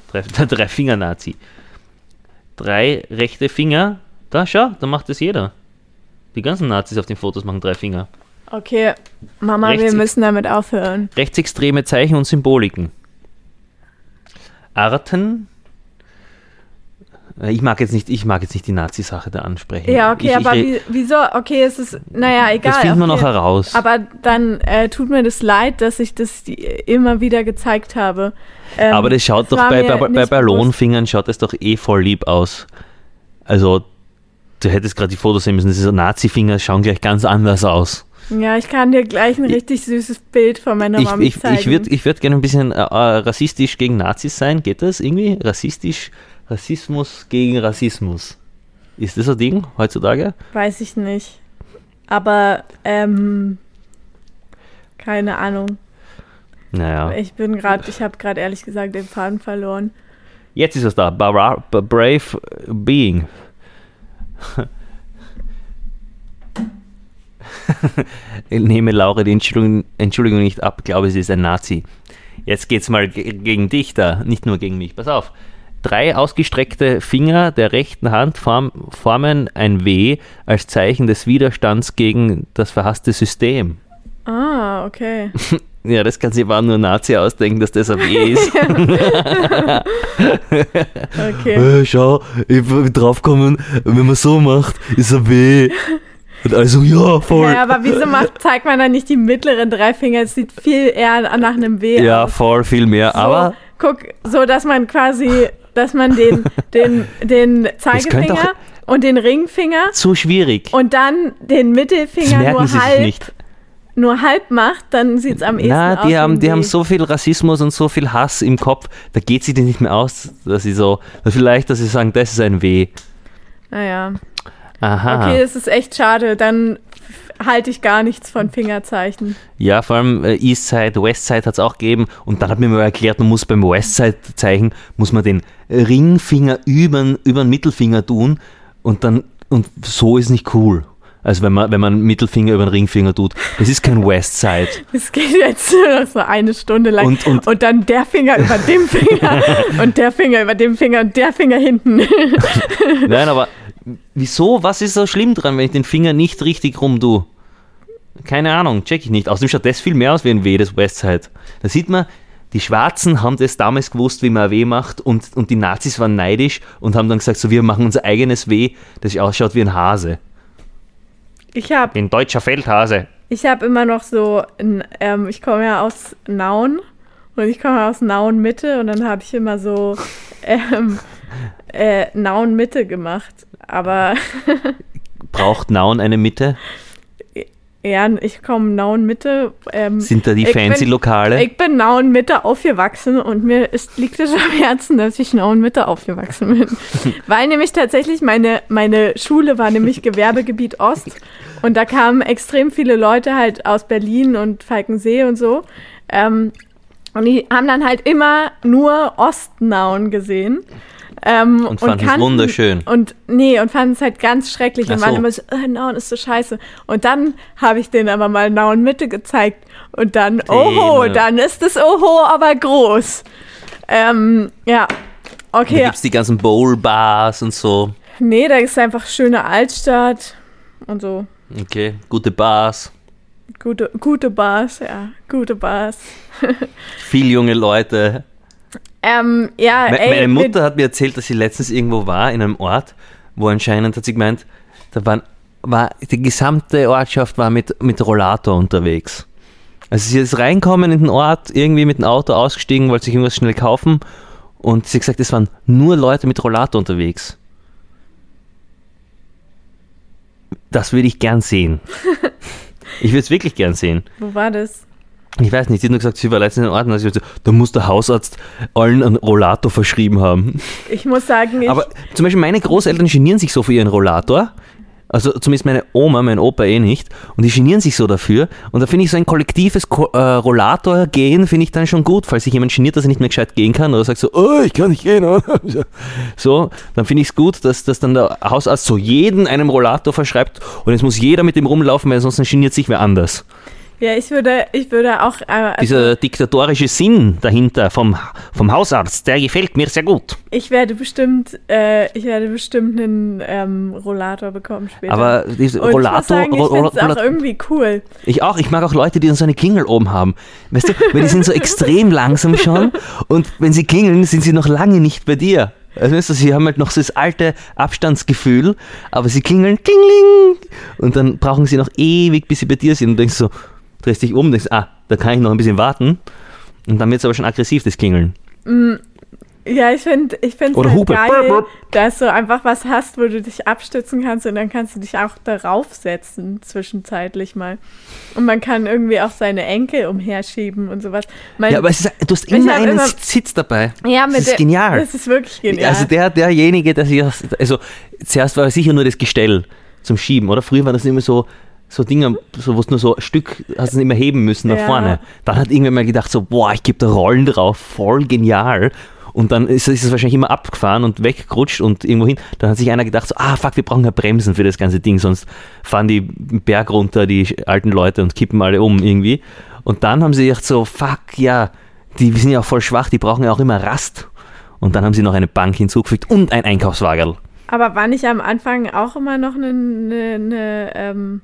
Drei, drei Finger Nazi. Drei rechte Finger. Da, schau, da macht das jeder. Die ganzen Nazis auf den Fotos machen drei Finger. Okay, Mama, wir Rechts- müssen damit aufhören. Rechtsextreme Zeichen und Symboliken. Arten Äh, Ich mag jetzt nicht, ich mag jetzt nicht die Nazi-Sache da ansprechen. Ja, okay, ich, aber ich, wie, wieso? Okay, es ist, naja, egal. Das finden wir okay. noch heraus. Aber dann äh, tut mir das leid, dass ich das die, immer wieder gezeigt habe. Ähm, Aber das schaut es doch bei, bei, bei. Ballonfingern schaut das doch eh voll lieb aus. Also, du hättest gerade die Fotos sehen müssen. Diese Nazi-Finger schauen gleich ganz anders aus. Ja, ich kann dir gleich ein richtig süßes Bild von meiner Ich, Mami ich, zeigen. ich würde ich würd gerne ein bisschen äh, äh, rassistisch gegen Nazis sein. Geht das irgendwie? Rassistisch, Rassismus gegen Rassismus. Ist das ein Ding heutzutage? Weiß ich nicht. Aber, ähm, keine Ahnung. Naja. Ich bin gerade, ich habe gerade ehrlich gesagt den Faden verloren. Jetzt ist es da. Brave Being. Ich nehme Laura die Entschuldigung, Entschuldigung nicht ab, glaube sie ist ein Nazi. Jetzt geht's mal ge- gegen dich da, nicht nur gegen mich. Pass auf. Drei ausgestreckte Finger der rechten Hand form, formen ein W als Zeichen des Widerstands gegen das verhasste System. Ah, okay. Ja, das kann sich aber nur Nazi ausdenken, dass das ein W ist. Okay. Äh, schau, ich bin draufgekommen, wenn man so macht, ist er weh. Und also, ja, voll. Ja, aber wieso macht, zeigt man dann nicht die mittleren drei Finger? Es sieht viel eher nach einem W Ja, aus. voll, viel mehr. So, Aber guck, so dass man quasi, dass man den, den, den Zeigefinger und den Ringfinger zu schwierig. und dann den Mittelfinger nur halb, nur halb macht, dann sieht es am ehesten Na, aus. die wie haben, die haben so viel Rassismus und so viel Hass im Kopf, da geht sie dir nicht mehr aus, dass sie so, vielleicht, dass sie sagen, das ist ein W. Naja. Aha. Okay, das ist echt schade. Dann halte ich gar nichts von Fingerzeichen. Ja, vor allem äh, Eastside, Westside hat es auch gegeben. Und dann hat mir mal erklärt, man muss beim Westside-Zeichen, muss man den Ringfinger über den Mittelfinger tun. Und dann, und so ist nicht cool. Also wenn man, wenn man Mittelfinger über den Ringfinger tut. Das ist kein Westside. Es geht jetzt nur noch so eine Stunde lang. Und- und- dann der Finger über dem Finger und der Finger über dem Finger und der Finger hinten. Nein, aber wieso? Was ist so schlimm dran, wenn ich den Finger nicht richtig rum tue? Keine Ahnung, check ich nicht. Außerdem schaut das viel mehr aus wie ein W, das Westside. Da sieht man, die Schwarzen haben das damals gewusst, wie man ein W macht und, und die Nazis waren neidisch und haben dann gesagt, so wir machen unser eigenes W, das ausschaut wie ein Hase. Ich habe Ein deutscher Feldhase. ich hab immer noch so, ähm, ich komme ja aus Nauen und ich komme aus Nauen Mitte und dann habe ich immer so ähm, äh, Nauen Mitte gemacht. Aber Braucht Nauen eine Mitte? ja, ich komme Nauen Mitte. Ähm, Sind da die fancy bin- Lokale? Ich bin Nauen Mitte aufgewachsen und mir ist, liegt es am Herzen, dass ich Nauen Mitte aufgewachsen bin. Weil nämlich tatsächlich meine, meine Schule war nämlich Gewerbegebiet Ost und da kamen extrem viele Leute halt aus Berlin und Falkensee und so. Ähm, und die haben dann halt immer nur Ostnauen gesehen. Ähm, Und fanden es kannten- wunderschön. Und nee, und fanden es halt ganz schrecklich Ach und waren so. immer so, äh, Nauen ist so scheiße. Und dann habe ich denen aber mal Nauen Mitte gezeigt und dann, oho, Thema. dann ist das Oho aber groß. Ähm, ja. Da Okay, gibt es die ganzen Bowl-Bars und so. nee, da ist einfach schöne Altstadt und so. Okay, gute Bars. Gute, gute Bars, ja, gute Bars. Viel junge Leute. Ähm, ja, Me ey, meine Mutter hat mir erzählt, dass sie letztens irgendwo war, in einem Ort, wo anscheinend, hat sie gemeint, da waren, war, die gesamte Ortschaft war mit, mit Rollator unterwegs. Also sie ist reinkommen in den Ort, irgendwie mit dem Auto ausgestiegen, wollte sich irgendwas schnell kaufen und sie hat gesagt, es waren nur Leute mit Rollator unterwegs. Das würde ich gern sehen. Ich würde es wirklich gern sehen. wo war das? Ich weiß nicht, sie hat nur gesagt, sie war letztens in Ordnung. Also da muss der Hausarzt allen einen Rollator verschrieben haben. Ich muss sagen, ich, Aber zum Beispiel meine Großeltern genieren sich so für ihren Rollator. Also zumindest meine Oma, mein Opa eh nicht. Und die genieren sich so dafür. Und da finde ich so ein kollektives Ko äh, Rollator-Gehen finde ich dann schon gut, falls sich jemand geniert, dass er nicht mehr gescheit gehen kann oder sagt so, oh, ich kann nicht gehen. so, dann finde ich es gut, dass, dass dann der Hausarzt so jeden einem Rollator verschreibt und jetzt muss jeder mit dem rumlaufen, weil sonst geniert sich wer anders. Ja, ich würde, ich würde auch, äh, also, Dieser diktatorische Sinn dahinter vom, vom Hausarzt, der gefällt mir sehr gut. ich werde bestimmt, äh, ich werde bestimmt einen ähm, Rollator bekommen später. Aber diese Und ich Rollator, sagen, ich finde es auch irgendwie cool. ich auch, ich mag auch Leute, die so eine Klingel oben haben. Weißt du, weil die sind so extrem langsam schon und wenn sie klingeln, sind sie noch lange nicht bei dir. Also weißt du, sie haben halt noch so das alte Abstandsgefühl, aber sie klingeln klingling und dann brauchen sie noch ewig, bis sie bei dir sind und denkst so, drehst dich um denkst, ah, da kann ich noch ein bisschen warten und dann wird es aber schon aggressiv, das Klingeln. Ja, ich finde ich find's Oder halt geil, Burp, burp. dass du einfach was hast, wo du dich abstützen kannst und dann kannst du dich auch darauf setzen, zwischenzeitlich mal. Und man kann irgendwie auch seine Enkel umherschieben und sowas. Mein, Ja, aber es ist, du hast immer einen immer- Sitz dabei. ja, mit das ist der- genial. Das ist wirklich genial. Also der, derjenige, der sich, also zuerst war sicher nur das Gestell zum Schieben, oder? Früher war das immer so, so Dinge, so, wo du nur so ein Stück hast du immer heben müssen nach Ja. vorne. Dann hat irgendwer mal gedacht so, boah, ich gebe da Rollen drauf, voll genial. Und dann ist, ist es wahrscheinlich immer abgefahren und weggerutscht und irgendwo hin. Dann hat sich einer gedacht so, ah fuck, wir brauchen ja Bremsen für das ganze Ding, sonst fahren die Berg runter, die alten Leute und kippen alle um irgendwie. Und dann haben sie gedacht so, fuck, ja, die sind ja auch voll schwach, die brauchen ja auch immer Rast. Und dann haben sie noch eine Bank hinzugefügt und ein Einkaufswagen. Aber war nicht am Anfang auch immer noch eine, eine, eine ähm,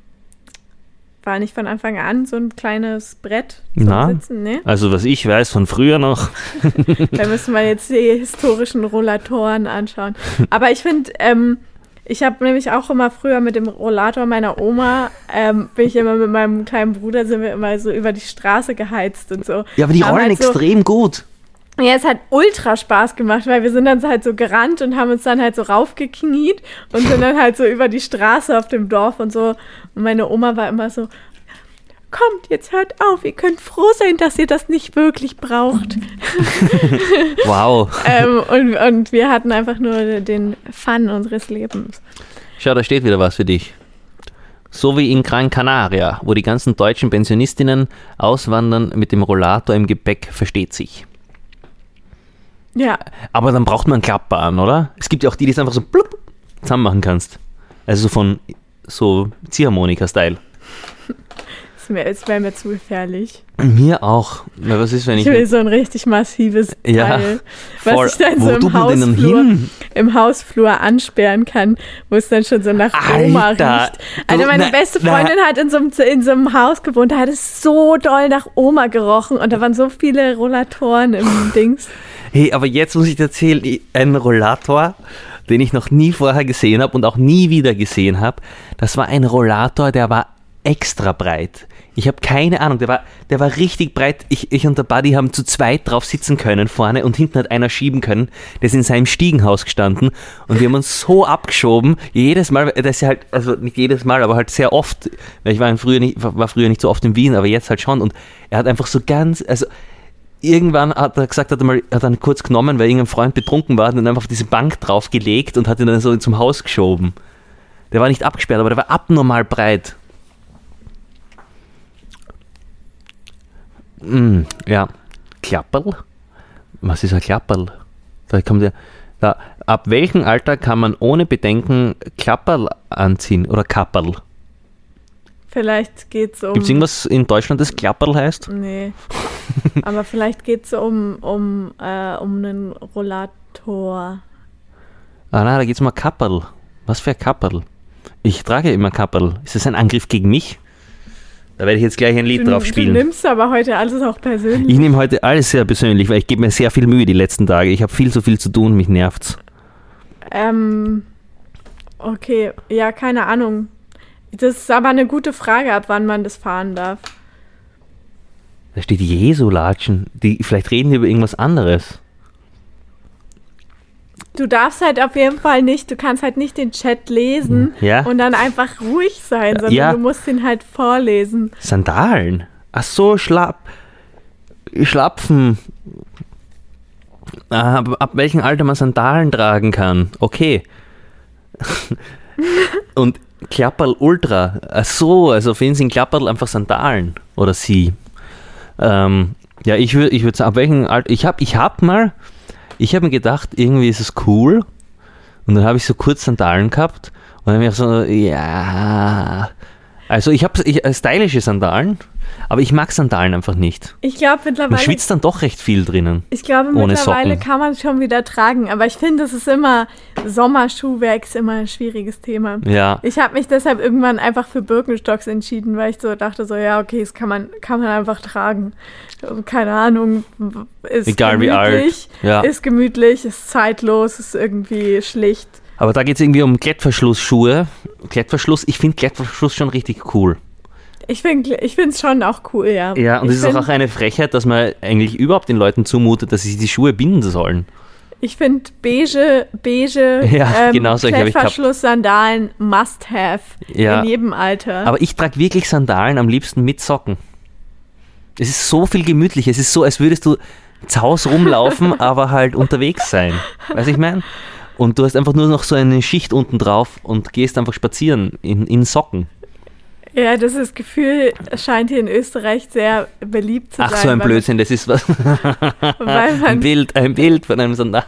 war nicht von Anfang an so ein kleines Brett zum Na? Sitzen, ne? Also was ich weiß von früher noch. Da müssen wir jetzt die historischen Rollatoren anschauen. Aber ich finde, ähm, ich habe nämlich auch immer früher mit dem Rollator meiner Oma, ähm, bin ich immer mit meinem kleinen Bruder, sind wir immer so über die Straße geheizt und so. Ja, aber die rollen halt so, extrem gut. Ja, es hat ultra Spaß gemacht, weil wir sind dann halt so gerannt und haben uns dann halt so raufgekniet und sind dann halt so über die Straße auf dem Dorf und so. Und meine Oma war immer so, kommt, jetzt hört auf, ihr könnt froh sein, dass ihr das nicht wirklich braucht. Wow. ähm, und, und wir hatten einfach nur den Fun unseres Lebens. Schau, da steht wieder was für dich. So wie in Gran Canaria, wo die ganzen deutschen Pensionistinnen auswandern mit dem Rollator im Gepäck, versteht sich. Ja, Aber dann braucht man einen Klappbahn, oder? Es gibt ja auch die, die es einfach so blub zusammen machen kannst. Also so von so Ziehharmonika-Style. es wäre wär mir zu gefährlich. Mir auch. Na, was ist, wenn Ich ich. will so ein richtig massives Ja, Teil, voll. was ich dann Wo so im Hausflur, im Hausflur ansperren kann, wo es dann schon so nach Oma Alter, riecht. Also meine na- beste na- Freundin hat in so, einem, in so einem Haus gewohnt, da hat es so doll nach Oma gerochen und da waren so viele Rollatoren im Dings. Hey, aber jetzt muss ich dir erzählen, ein Rollator, den ich noch nie vorher gesehen habe und auch nie wieder gesehen habe, das war ein Rollator, der war extra breit. Ich habe keine Ahnung, der war, der war richtig breit. Ich, ich und der Buddy haben zu zweit drauf sitzen können vorne und hinten hat einer schieben können. Der ist in seinem Stiegenhaus gestanden und wir haben uns so abgeschoben. Jedes Mal, das ist ja halt, also nicht jedes Mal, aber halt sehr oft, ich war, früher nicht, war früher nicht so oft in Wien, aber jetzt halt schon. Und er hat einfach so ganz, also irgendwann hat er gesagt, hat er mal, hat er ihn kurz genommen, weil irgendein Freund betrunken war und dann einfach auf diese Bank draufgelegt und hat ihn dann so zum Haus geschoben. Der war nicht abgesperrt, aber der war abnormal breit. Mm, ja. Klapperl? Was ist ein Klapperl? Da kommt ja. Da, ab welchem Alter kann man ohne Bedenken Klapperl anziehen oder Kapperl? Vielleicht geht es um. Gibt es irgendwas in Deutschland, das Klapperl heißt? Nee. Aber vielleicht geht es um, um, äh, um einen Rollator. Ah nein, da geht es um ein Kapperl. Was für ein Kapperl? Ich trage immer Kapperl. Ist das ein Angriff gegen mich? Da werde ich jetzt gleich ein Lied Du, drauf du spielen. nimmst aber heute alles auch persönlich. Ich nehme heute alles sehr persönlich, weil ich gebe mir sehr viel Mühe die letzten Tage. Ich habe viel zu viel zu tun, mich nervt's. Ähm, okay, ja, keine Ahnung. Das ist aber eine gute Frage, ab wann man das fahren darf. Da steht Jesu-Latschen. Die, vielleicht reden die über irgendwas anderes. Du darfst halt auf jeden Fall nicht, du kannst halt nicht den Chat lesen Ja. und dann einfach ruhig sein, sondern Ja. du musst ihn halt vorlesen. Sandalen? Ach so, Schlapp. Schlapfen. Ah, Ab, ab welchem Alter man Sandalen tragen kann. Okay. Und Klapperl Ultra. Ach so, also für ihn sind Klapperl einfach Sandalen. Oder sie. Ähm, ja, ich würde ich würd sagen, ab welchem Alter. Ich habe ich hab mal. Ich habe mir gedacht, irgendwie ist es cool. Und dann habe ich so kurz Sandalen gehabt. Und dann habe ich so, ja. Also ich habe äh, stylische Sandalen, aber ich mag Sandalen einfach nicht. Ich glaube Man mittlerweile. schwitzt dann doch recht viel drinnen. Ich glaube, mittlerweile Socken. kann man es schon wieder tragen, aber ich finde, es ist immer, Sommerschuhwerk ist immer ein schwieriges Thema. Ja. Ich habe mich deshalb irgendwann einfach für Birkenstocks entschieden, weil ich so dachte, so, ja, okay, das kann man, kann man einfach tragen. Keine Ahnung, ist Egal wie alt. gemütlich, Ja. ist gemütlich, ist zeitlos, ist irgendwie schlicht. Aber da geht es irgendwie um Klettverschlussschuhe. Klettverschluss, ich finde Klettverschluss schon richtig cool. Ich finde ich es schon auch cool, ja. Ja, und es ist auch, eine Frechheit, dass man eigentlich überhaupt den Leuten zumutet, dass sie sich die Schuhe binden sollen. Ich finde beige, beige Ja, ähm, genau. Klettverschluss-Sandalen must have Ja. in jedem Alter. Aber ich trage wirklich Sandalen am liebsten mit Socken. Es ist so viel gemütlicher. Es ist so, als würdest du zu Hause rumlaufen, aber halt unterwegs sein. Weißt du, ich meine? Und du hast einfach nur noch so eine Schicht unten drauf und gehst einfach spazieren in, in Socken. ja, das ist Gefühl scheint hier in Österreich sehr beliebt zu Ach, sein. so ein Blödsinn, das ist was. Man, Ein Bild, ein Bild von einem Sandal.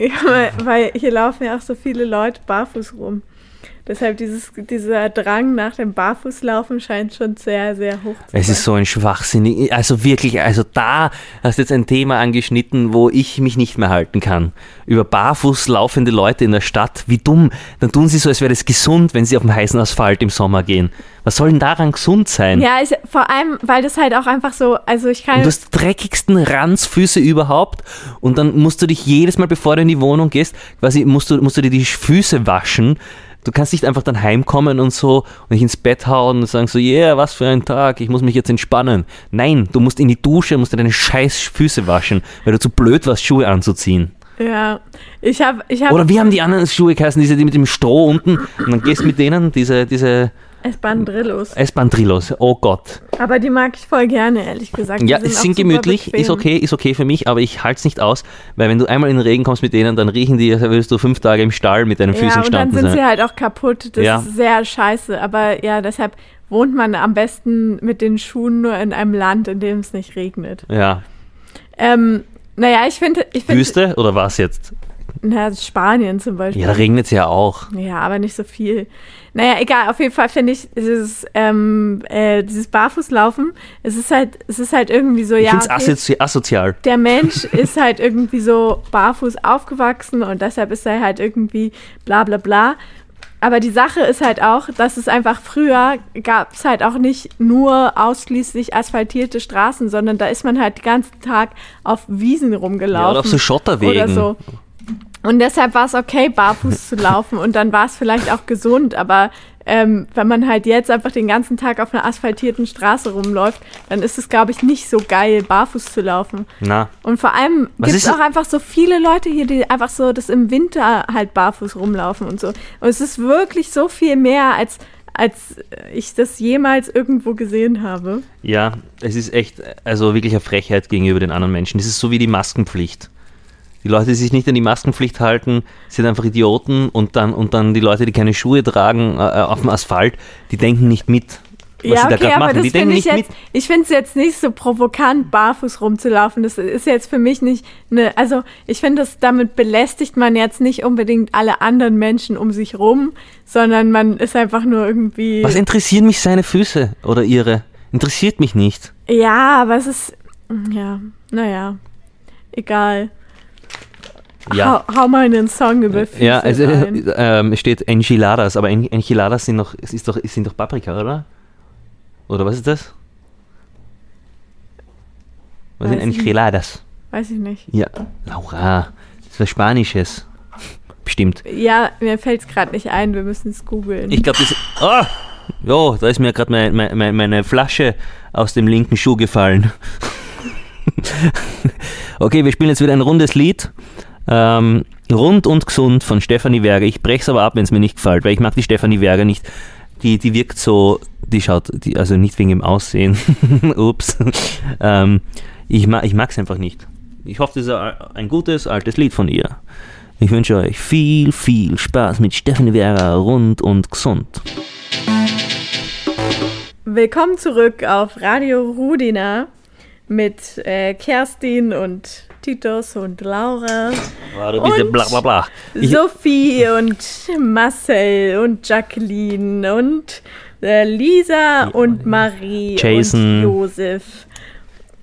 ja, weil, weil hier laufen ja auch so viele Leute barfuß rum. Deshalb dieses, dieser Drang nach dem Barfußlaufen scheint schon sehr, sehr hoch zu Es sein. ist so ein Schwachsinn. Also wirklich, also da hast du jetzt ein Thema angeschnitten, wo ich mich nicht mehr halten kann. Über barfuß laufende Leute in der Stadt. Wie dumm. Dann tun sie so, als wäre das gesund, wenn sie auf dem heißen Asphalt im Sommer gehen. Was soll denn daran gesund sein? Ja, ich, vor allem, weil das halt auch einfach so, also ich kann. Und du hast die dreckigsten Ranzfüße überhaupt und dann musst du dich jedes Mal, bevor du in die Wohnung gehst, quasi musst du, musst du dir die Füße waschen. Du kannst nicht einfach dann heimkommen und so und dich ins Bett hauen und sagen so, yeah, was für ein Tag, ich muss mich jetzt entspannen. Nein, du musst in die Dusche, musst dir deine scheiß Füße waschen, weil du zu blöd warst, Schuhe anzuziehen. ja, ich habe, ich habe Oder wie haben die anderen Schuhe geheißen, diese die mit dem Stroh unten und dann gehst mit denen, diese, diese S-Bahn-Drillos. S-Bahn-Trillos, oh Gott. Aber die mag ich voll gerne, ehrlich gesagt. Die Ja, auch es sind gemütlich, ist okay, ist okay für mich, aber ich halte es nicht aus, weil wenn du einmal in den Regen kommst mit denen, dann riechen die, als würdest du fünf Tage im Stall mit deinen Ja, Füßen und dann standen sind sie sein. halt auch kaputt. Das Ja. ist sehr scheiße. Aber ja, deshalb wohnt man am besten mit den Schuhen nur in einem Land, in dem es nicht regnet. Ja, Ähm, naja, ich finde, ich finde, Wüste oder was jetzt? Na, Spanien zum Beispiel. Ja, da regnet es ja auch. Ja, aber nicht so viel. Naja, egal, auf jeden Fall finde ich dieses, ähm, äh, dieses Barfußlaufen, es ist halt, es ist halt irgendwie so, Ich ja, finde es okay, asozi asozial. der Mensch ist halt irgendwie so barfuß aufgewachsen und deshalb ist er halt irgendwie bla bla bla. Aber die Sache ist halt auch, dass es einfach früher gab es halt auch nicht nur ausschließlich asphaltierte Straßen, sondern da ist man halt den ganzen Tag auf Wiesen rumgelaufen. Ja, oder auf so Schotterwegen. Oder so. Und deshalb war es okay, barfuß zu laufen und dann war es vielleicht auch gesund, aber ähm, wenn man halt jetzt einfach den ganzen Tag auf einer asphaltierten Straße rumläuft, dann ist es, glaube ich, nicht so geil, barfuß zu laufen. Na, Und vor allem gibt es auch einfach so viele Leute hier, die einfach so das im Winter halt barfuß rumlaufen und so. Und es ist wirklich so viel mehr, als, als ich das jemals irgendwo gesehen habe. ja, es ist echt, also wirklich eine Frechheit gegenüber den anderen Menschen. Das ist so wie die Maskenpflicht. Die Leute, die sich nicht an die Maskenpflicht halten, sind einfach Idioten und dann, und dann die Leute, die keine Schuhe tragen äh, auf dem Asphalt, die denken nicht mit, was ja, sie da okay, gerade aber machen. das Die denken finde ich nicht jetzt, mit. ich finde es jetzt nicht so provokant, barfuß rumzulaufen. Das ist jetzt für mich nicht eine, also ich finde, das damit belästigt man jetzt nicht unbedingt alle anderen Menschen um sich rum, sondern man ist einfach nur irgendwie. Was interessieren mich seine Füße oder ihre? Interessiert mich nicht. Ja, aber es ist, ja, naja, egal. Ja. Hau, hau mal einen Song über Füße Ja, also rein. ähm, es steht Enchiladas, aber En- Enchiladas sind doch, es ist doch, es sind doch Paprika, oder? Oder was ist das? Was sind Weiß nicht. Enchiladas? Weiß ich nicht. Ja, Laura, das ist was Spanisches. Bestimmt. Ja, mir fällt es gerade nicht ein, wir müssen es googeln. Ich glaube, das. Oh! Jo, da ist mir gerade mein, mein, meine Flasche aus dem linken Schuh gefallen. okay, wir spielen jetzt wieder ein rundes Lied. Ähm, Rund und gesund von Stefanie Werger. Ich brech's aber ab, wenn es mir nicht gefällt, weil ich mag die Stefanie Werger nicht. Die, die wirkt so, die schaut, die, also nicht wegen dem Aussehen. Ups. ähm, ich mag ich mag's einfach nicht. Ich hoffe, das ist ein ein gutes, altes Lied von ihr. Ich wünsche euch viel, viel Spaß mit Stefanie Werger rund und gesund. Willkommen zurück auf Radio Rudina mit äh, Kerstin und Titus und Laura, War du bist Und bla bla bla. Sophie und Marcel und Jacqueline und äh, Lisa und Marie Jason. und Josef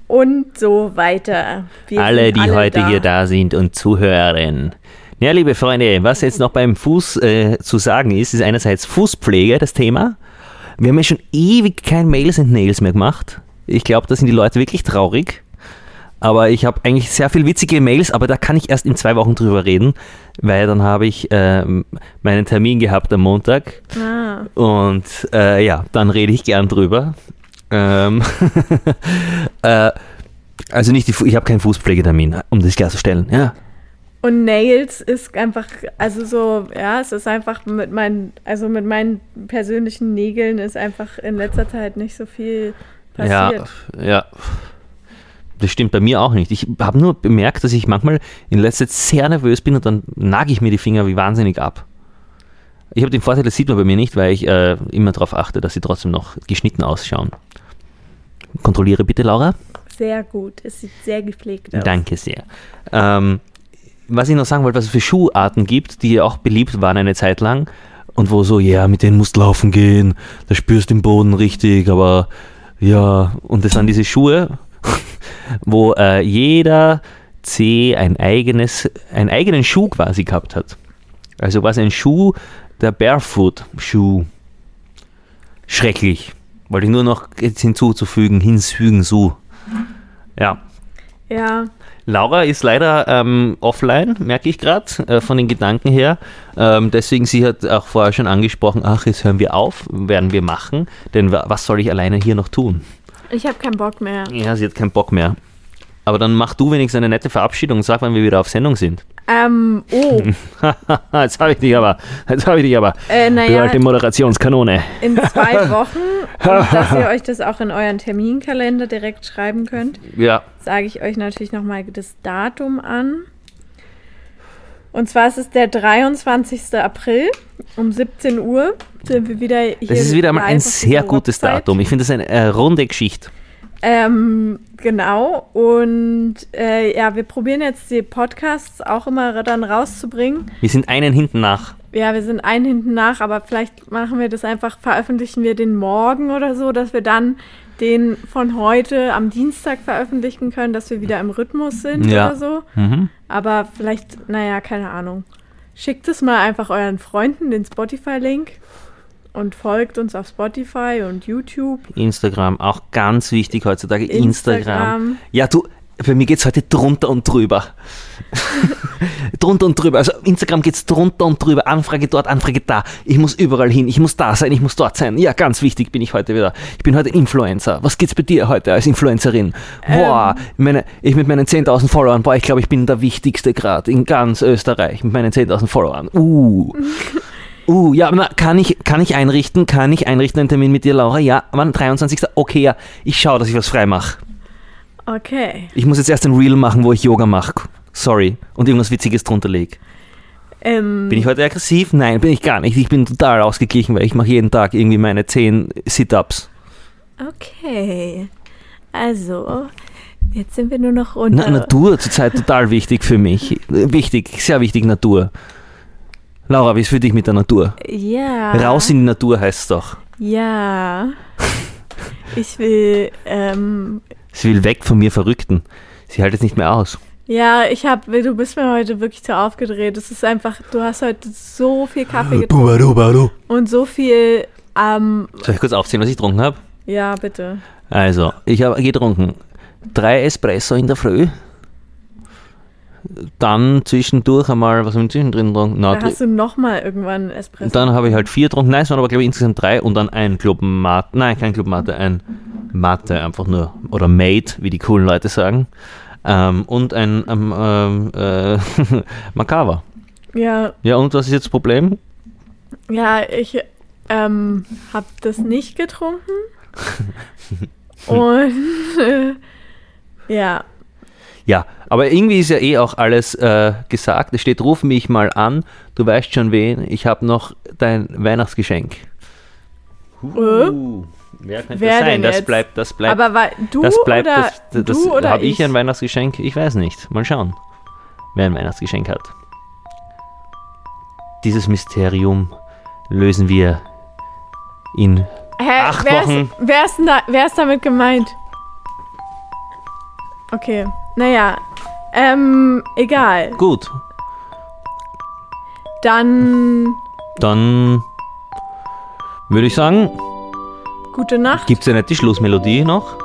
und so weiter. Wir alle, die heute da. hier da sind und zuhören. Ja, liebe Freunde, was jetzt noch beim Fuß äh, zu sagen ist, ist einerseits Fußpflege, das Thema. Wir haben ja schon ewig kein Mails and Nails mehr gemacht. Ich glaube, da sind die Leute wirklich traurig. Aber ich habe eigentlich sehr viel witzige Mails, aber da kann ich erst in zwei Wochen drüber reden, weil dann habe ich ähm, meinen Termin gehabt am Montag Ah, und äh, ja, dann rede ich gern drüber. Ähm, äh, also nicht die, ich habe keinen Fußpflegetermin, um das klarzustellen. Ja, Und Nails ist einfach, also so, ja, es ist einfach mit meinen, also mit meinen persönlichen Nägeln ist einfach in letzter Zeit nicht so viel passiert. ja, ja. Das stimmt bei mir auch nicht. Ich habe nur bemerkt, dass ich manchmal in letzter Zeit sehr nervös bin und dann nage ich mir die Finger wie wahnsinnig ab. Ich habe den Vorteil, das sieht man bei mir nicht, weil ich äh, immer darauf achte, dass sie trotzdem noch geschnitten ausschauen. Kontrolliere bitte, Laura. Sehr gut, es sieht sehr gepflegt aus. Danke sehr. Ähm, was ich noch sagen wollte, was es für Schuharten gibt, die auch beliebt waren eine Zeit lang und wo so, ja, mit denen musst du laufen gehen, da spürst du den Boden richtig, aber ja, und das sind diese Schuhe, wo äh, jeder Zeh ein eigenes, einen eigenen Schuh quasi gehabt hat. Also quasi ein Schuh, der Barefoot-Schuh. Schrecklich. Wollte ich nur noch jetzt hinzuzufügen, hinzufügen, so. Ja. Ja, Laura ist leider ähm, offline, merke ich gerade, äh, von den Gedanken her. Ähm, deswegen, sie hat auch vorher schon angesprochen, ach, jetzt hören wir auf, werden wir machen, denn wa- was soll ich alleine hier noch tun? Ich habe keinen Bock mehr. Ja, sie hat keinen Bock mehr. Aber dann mach du wenigstens eine nette Verabschiedung, sag, wann wir wieder auf Sendung sind. Ähm, oh, jetzt habe ich dich aber, jetzt habe ich dich aber. äh, naja, alte Moderationskanone. in zwei Wochen, und dass ihr euch das auch in euren Terminkalender direkt schreiben könnt, Ja, sage ich euch natürlich nochmal das Datum an. Und zwar ist es der 23. April um 17 Uhr sind wir wieder hier. das ist wieder mal ein sehr gutes Website. Datum. Ich finde das eine äh, runde Geschichte. Ähm, genau. Und äh, ja, wir probieren jetzt die Podcasts auch immer dann rauszubringen. Wir sind einen hinten nach. Ja, wir sind einen hinten nach, aber vielleicht machen wir das einfach, veröffentlichen wir den morgen oder so, dass wir dann den von heute am Dienstag veröffentlichen können, dass wir wieder im Rhythmus sind Ja. oder so. Mhm. Aber vielleicht, naja, keine Ahnung. Schickt es mal einfach euren Freunden den Spotify-Link und folgt uns auf Spotify und YouTube. Instagram, auch ganz wichtig heutzutage. Instagram. Instagram. Ja, du, für mich geht es heute drunter und drüber. drunter und drüber. Also Instagram geht es drunter und drüber. Anfrage dort, Anfrage da. Ich muss überall hin. Ich muss da sein, ich muss dort sein. Ja, ganz wichtig bin ich heute wieder. Ich bin heute Influencer. Was geht's bei dir heute als Influencerin? Boah, meine, ich mit meinen 10.000 Followern, boah, ich glaube, ich bin der Wichtigste gerade in ganz Österreich mit meinen 10.000 Followern. Uh. Uh, ja, na, kann ich, kann ich einrichten, kann ich einrichten einen Termin mit dir, Laura? Ja, wann? 23. Okay, ja, ich schaue, dass ich was frei mache. Okay. Ich muss jetzt erst ein Reel machen, wo ich Yoga mache. Sorry. Und irgendwas Witziges drunter lege. Ähm, Bin ich heute aggressiv? Nein, bin ich gar nicht. Ich bin total ausgeglichen, weil ich mache jeden Tag irgendwie meine 10 Sit-Ups. Okay. Also, jetzt sind wir nur noch Na, unter. Natur zurzeit total wichtig für mich. Wichtig, sehr wichtig, Natur. Laura, wie ist für dich mit der Natur? Ja. Raus in die Natur heißt es doch. Ja. Ich will, ähm, Sie will weg von mir Verrückten. Sie hält es nicht mehr aus. ja, ich hab, du bist mir heute wirklich zu aufgedreht. Es ist einfach, du hast heute so viel Kaffee getrunken und so viel, ähm, Soll ich kurz aufzählen, was ich getrunken habe? ja, bitte. Also, ich habe getrunken drei Espresso in der Früh. Dann zwischendurch einmal, was haben wir zwischendrin getrunken? Na, Da hast du nochmal irgendwann Espresso. dann habe ich halt vier getrunken. Nein, es waren aber, glaube ich, insgesamt drei. Und dann ein Club Mate. Nein, kein Club Mate, ein Mate einfach nur. Oder Mate, wie die coolen Leute sagen. Ähm, und ein ähm, ähm, äh, Macava. ja, Ja, und was ist jetzt das Problem? ja, ich, ähm, hab das nicht getrunken. und, ja, Ja, aber irgendwie ist ja eh auch alles äh, gesagt. Es steht, ruf mich mal an, du weißt schon wen, ich habe noch dein Weihnachtsgeschenk. Uh, wer könnte Wer das sein? Das jetzt? bleibt, das bleibt, aber war, du das bleibt, oder, das, das, du oder habe ich ich? ein Weihnachtsgeschenk? Ich weiß nicht. Mal schauen, wer ein Weihnachtsgeschenk hat. Dieses Mysterium lösen wir in Hä? Acht wer, Wochen. Ist, wer, ist da, wer ist damit gemeint? Okay, naja. Ähm, egal. Gut, Dann dann würde ich sagen, gute Nacht. gibt es ja nicht die Schlussmelodie noch,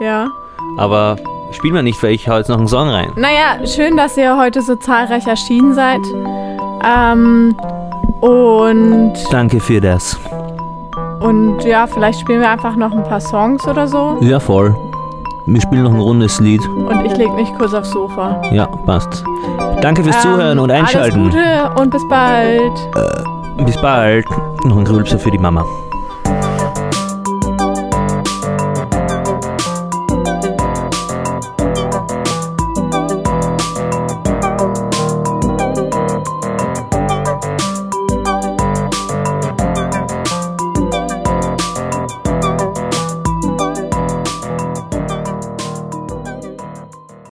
Ja. aber spielen wir nicht, weil ich hau jetzt noch einen Song rein. Naja, schön, dass ihr heute so zahlreich erschienen seid. Ähm, und, Danke für das. und ja, vielleicht spielen wir einfach noch ein paar Songs oder so. Ja, voll. Wir spielen noch ein rundes Lied. Und ich leg mich kurz aufs Sofa. Ja, passt. Danke fürs Zuhören Ähm, und Einschalten. Alles Gute und bis bald. Bis bald. Noch ein Grülpser für die Mama.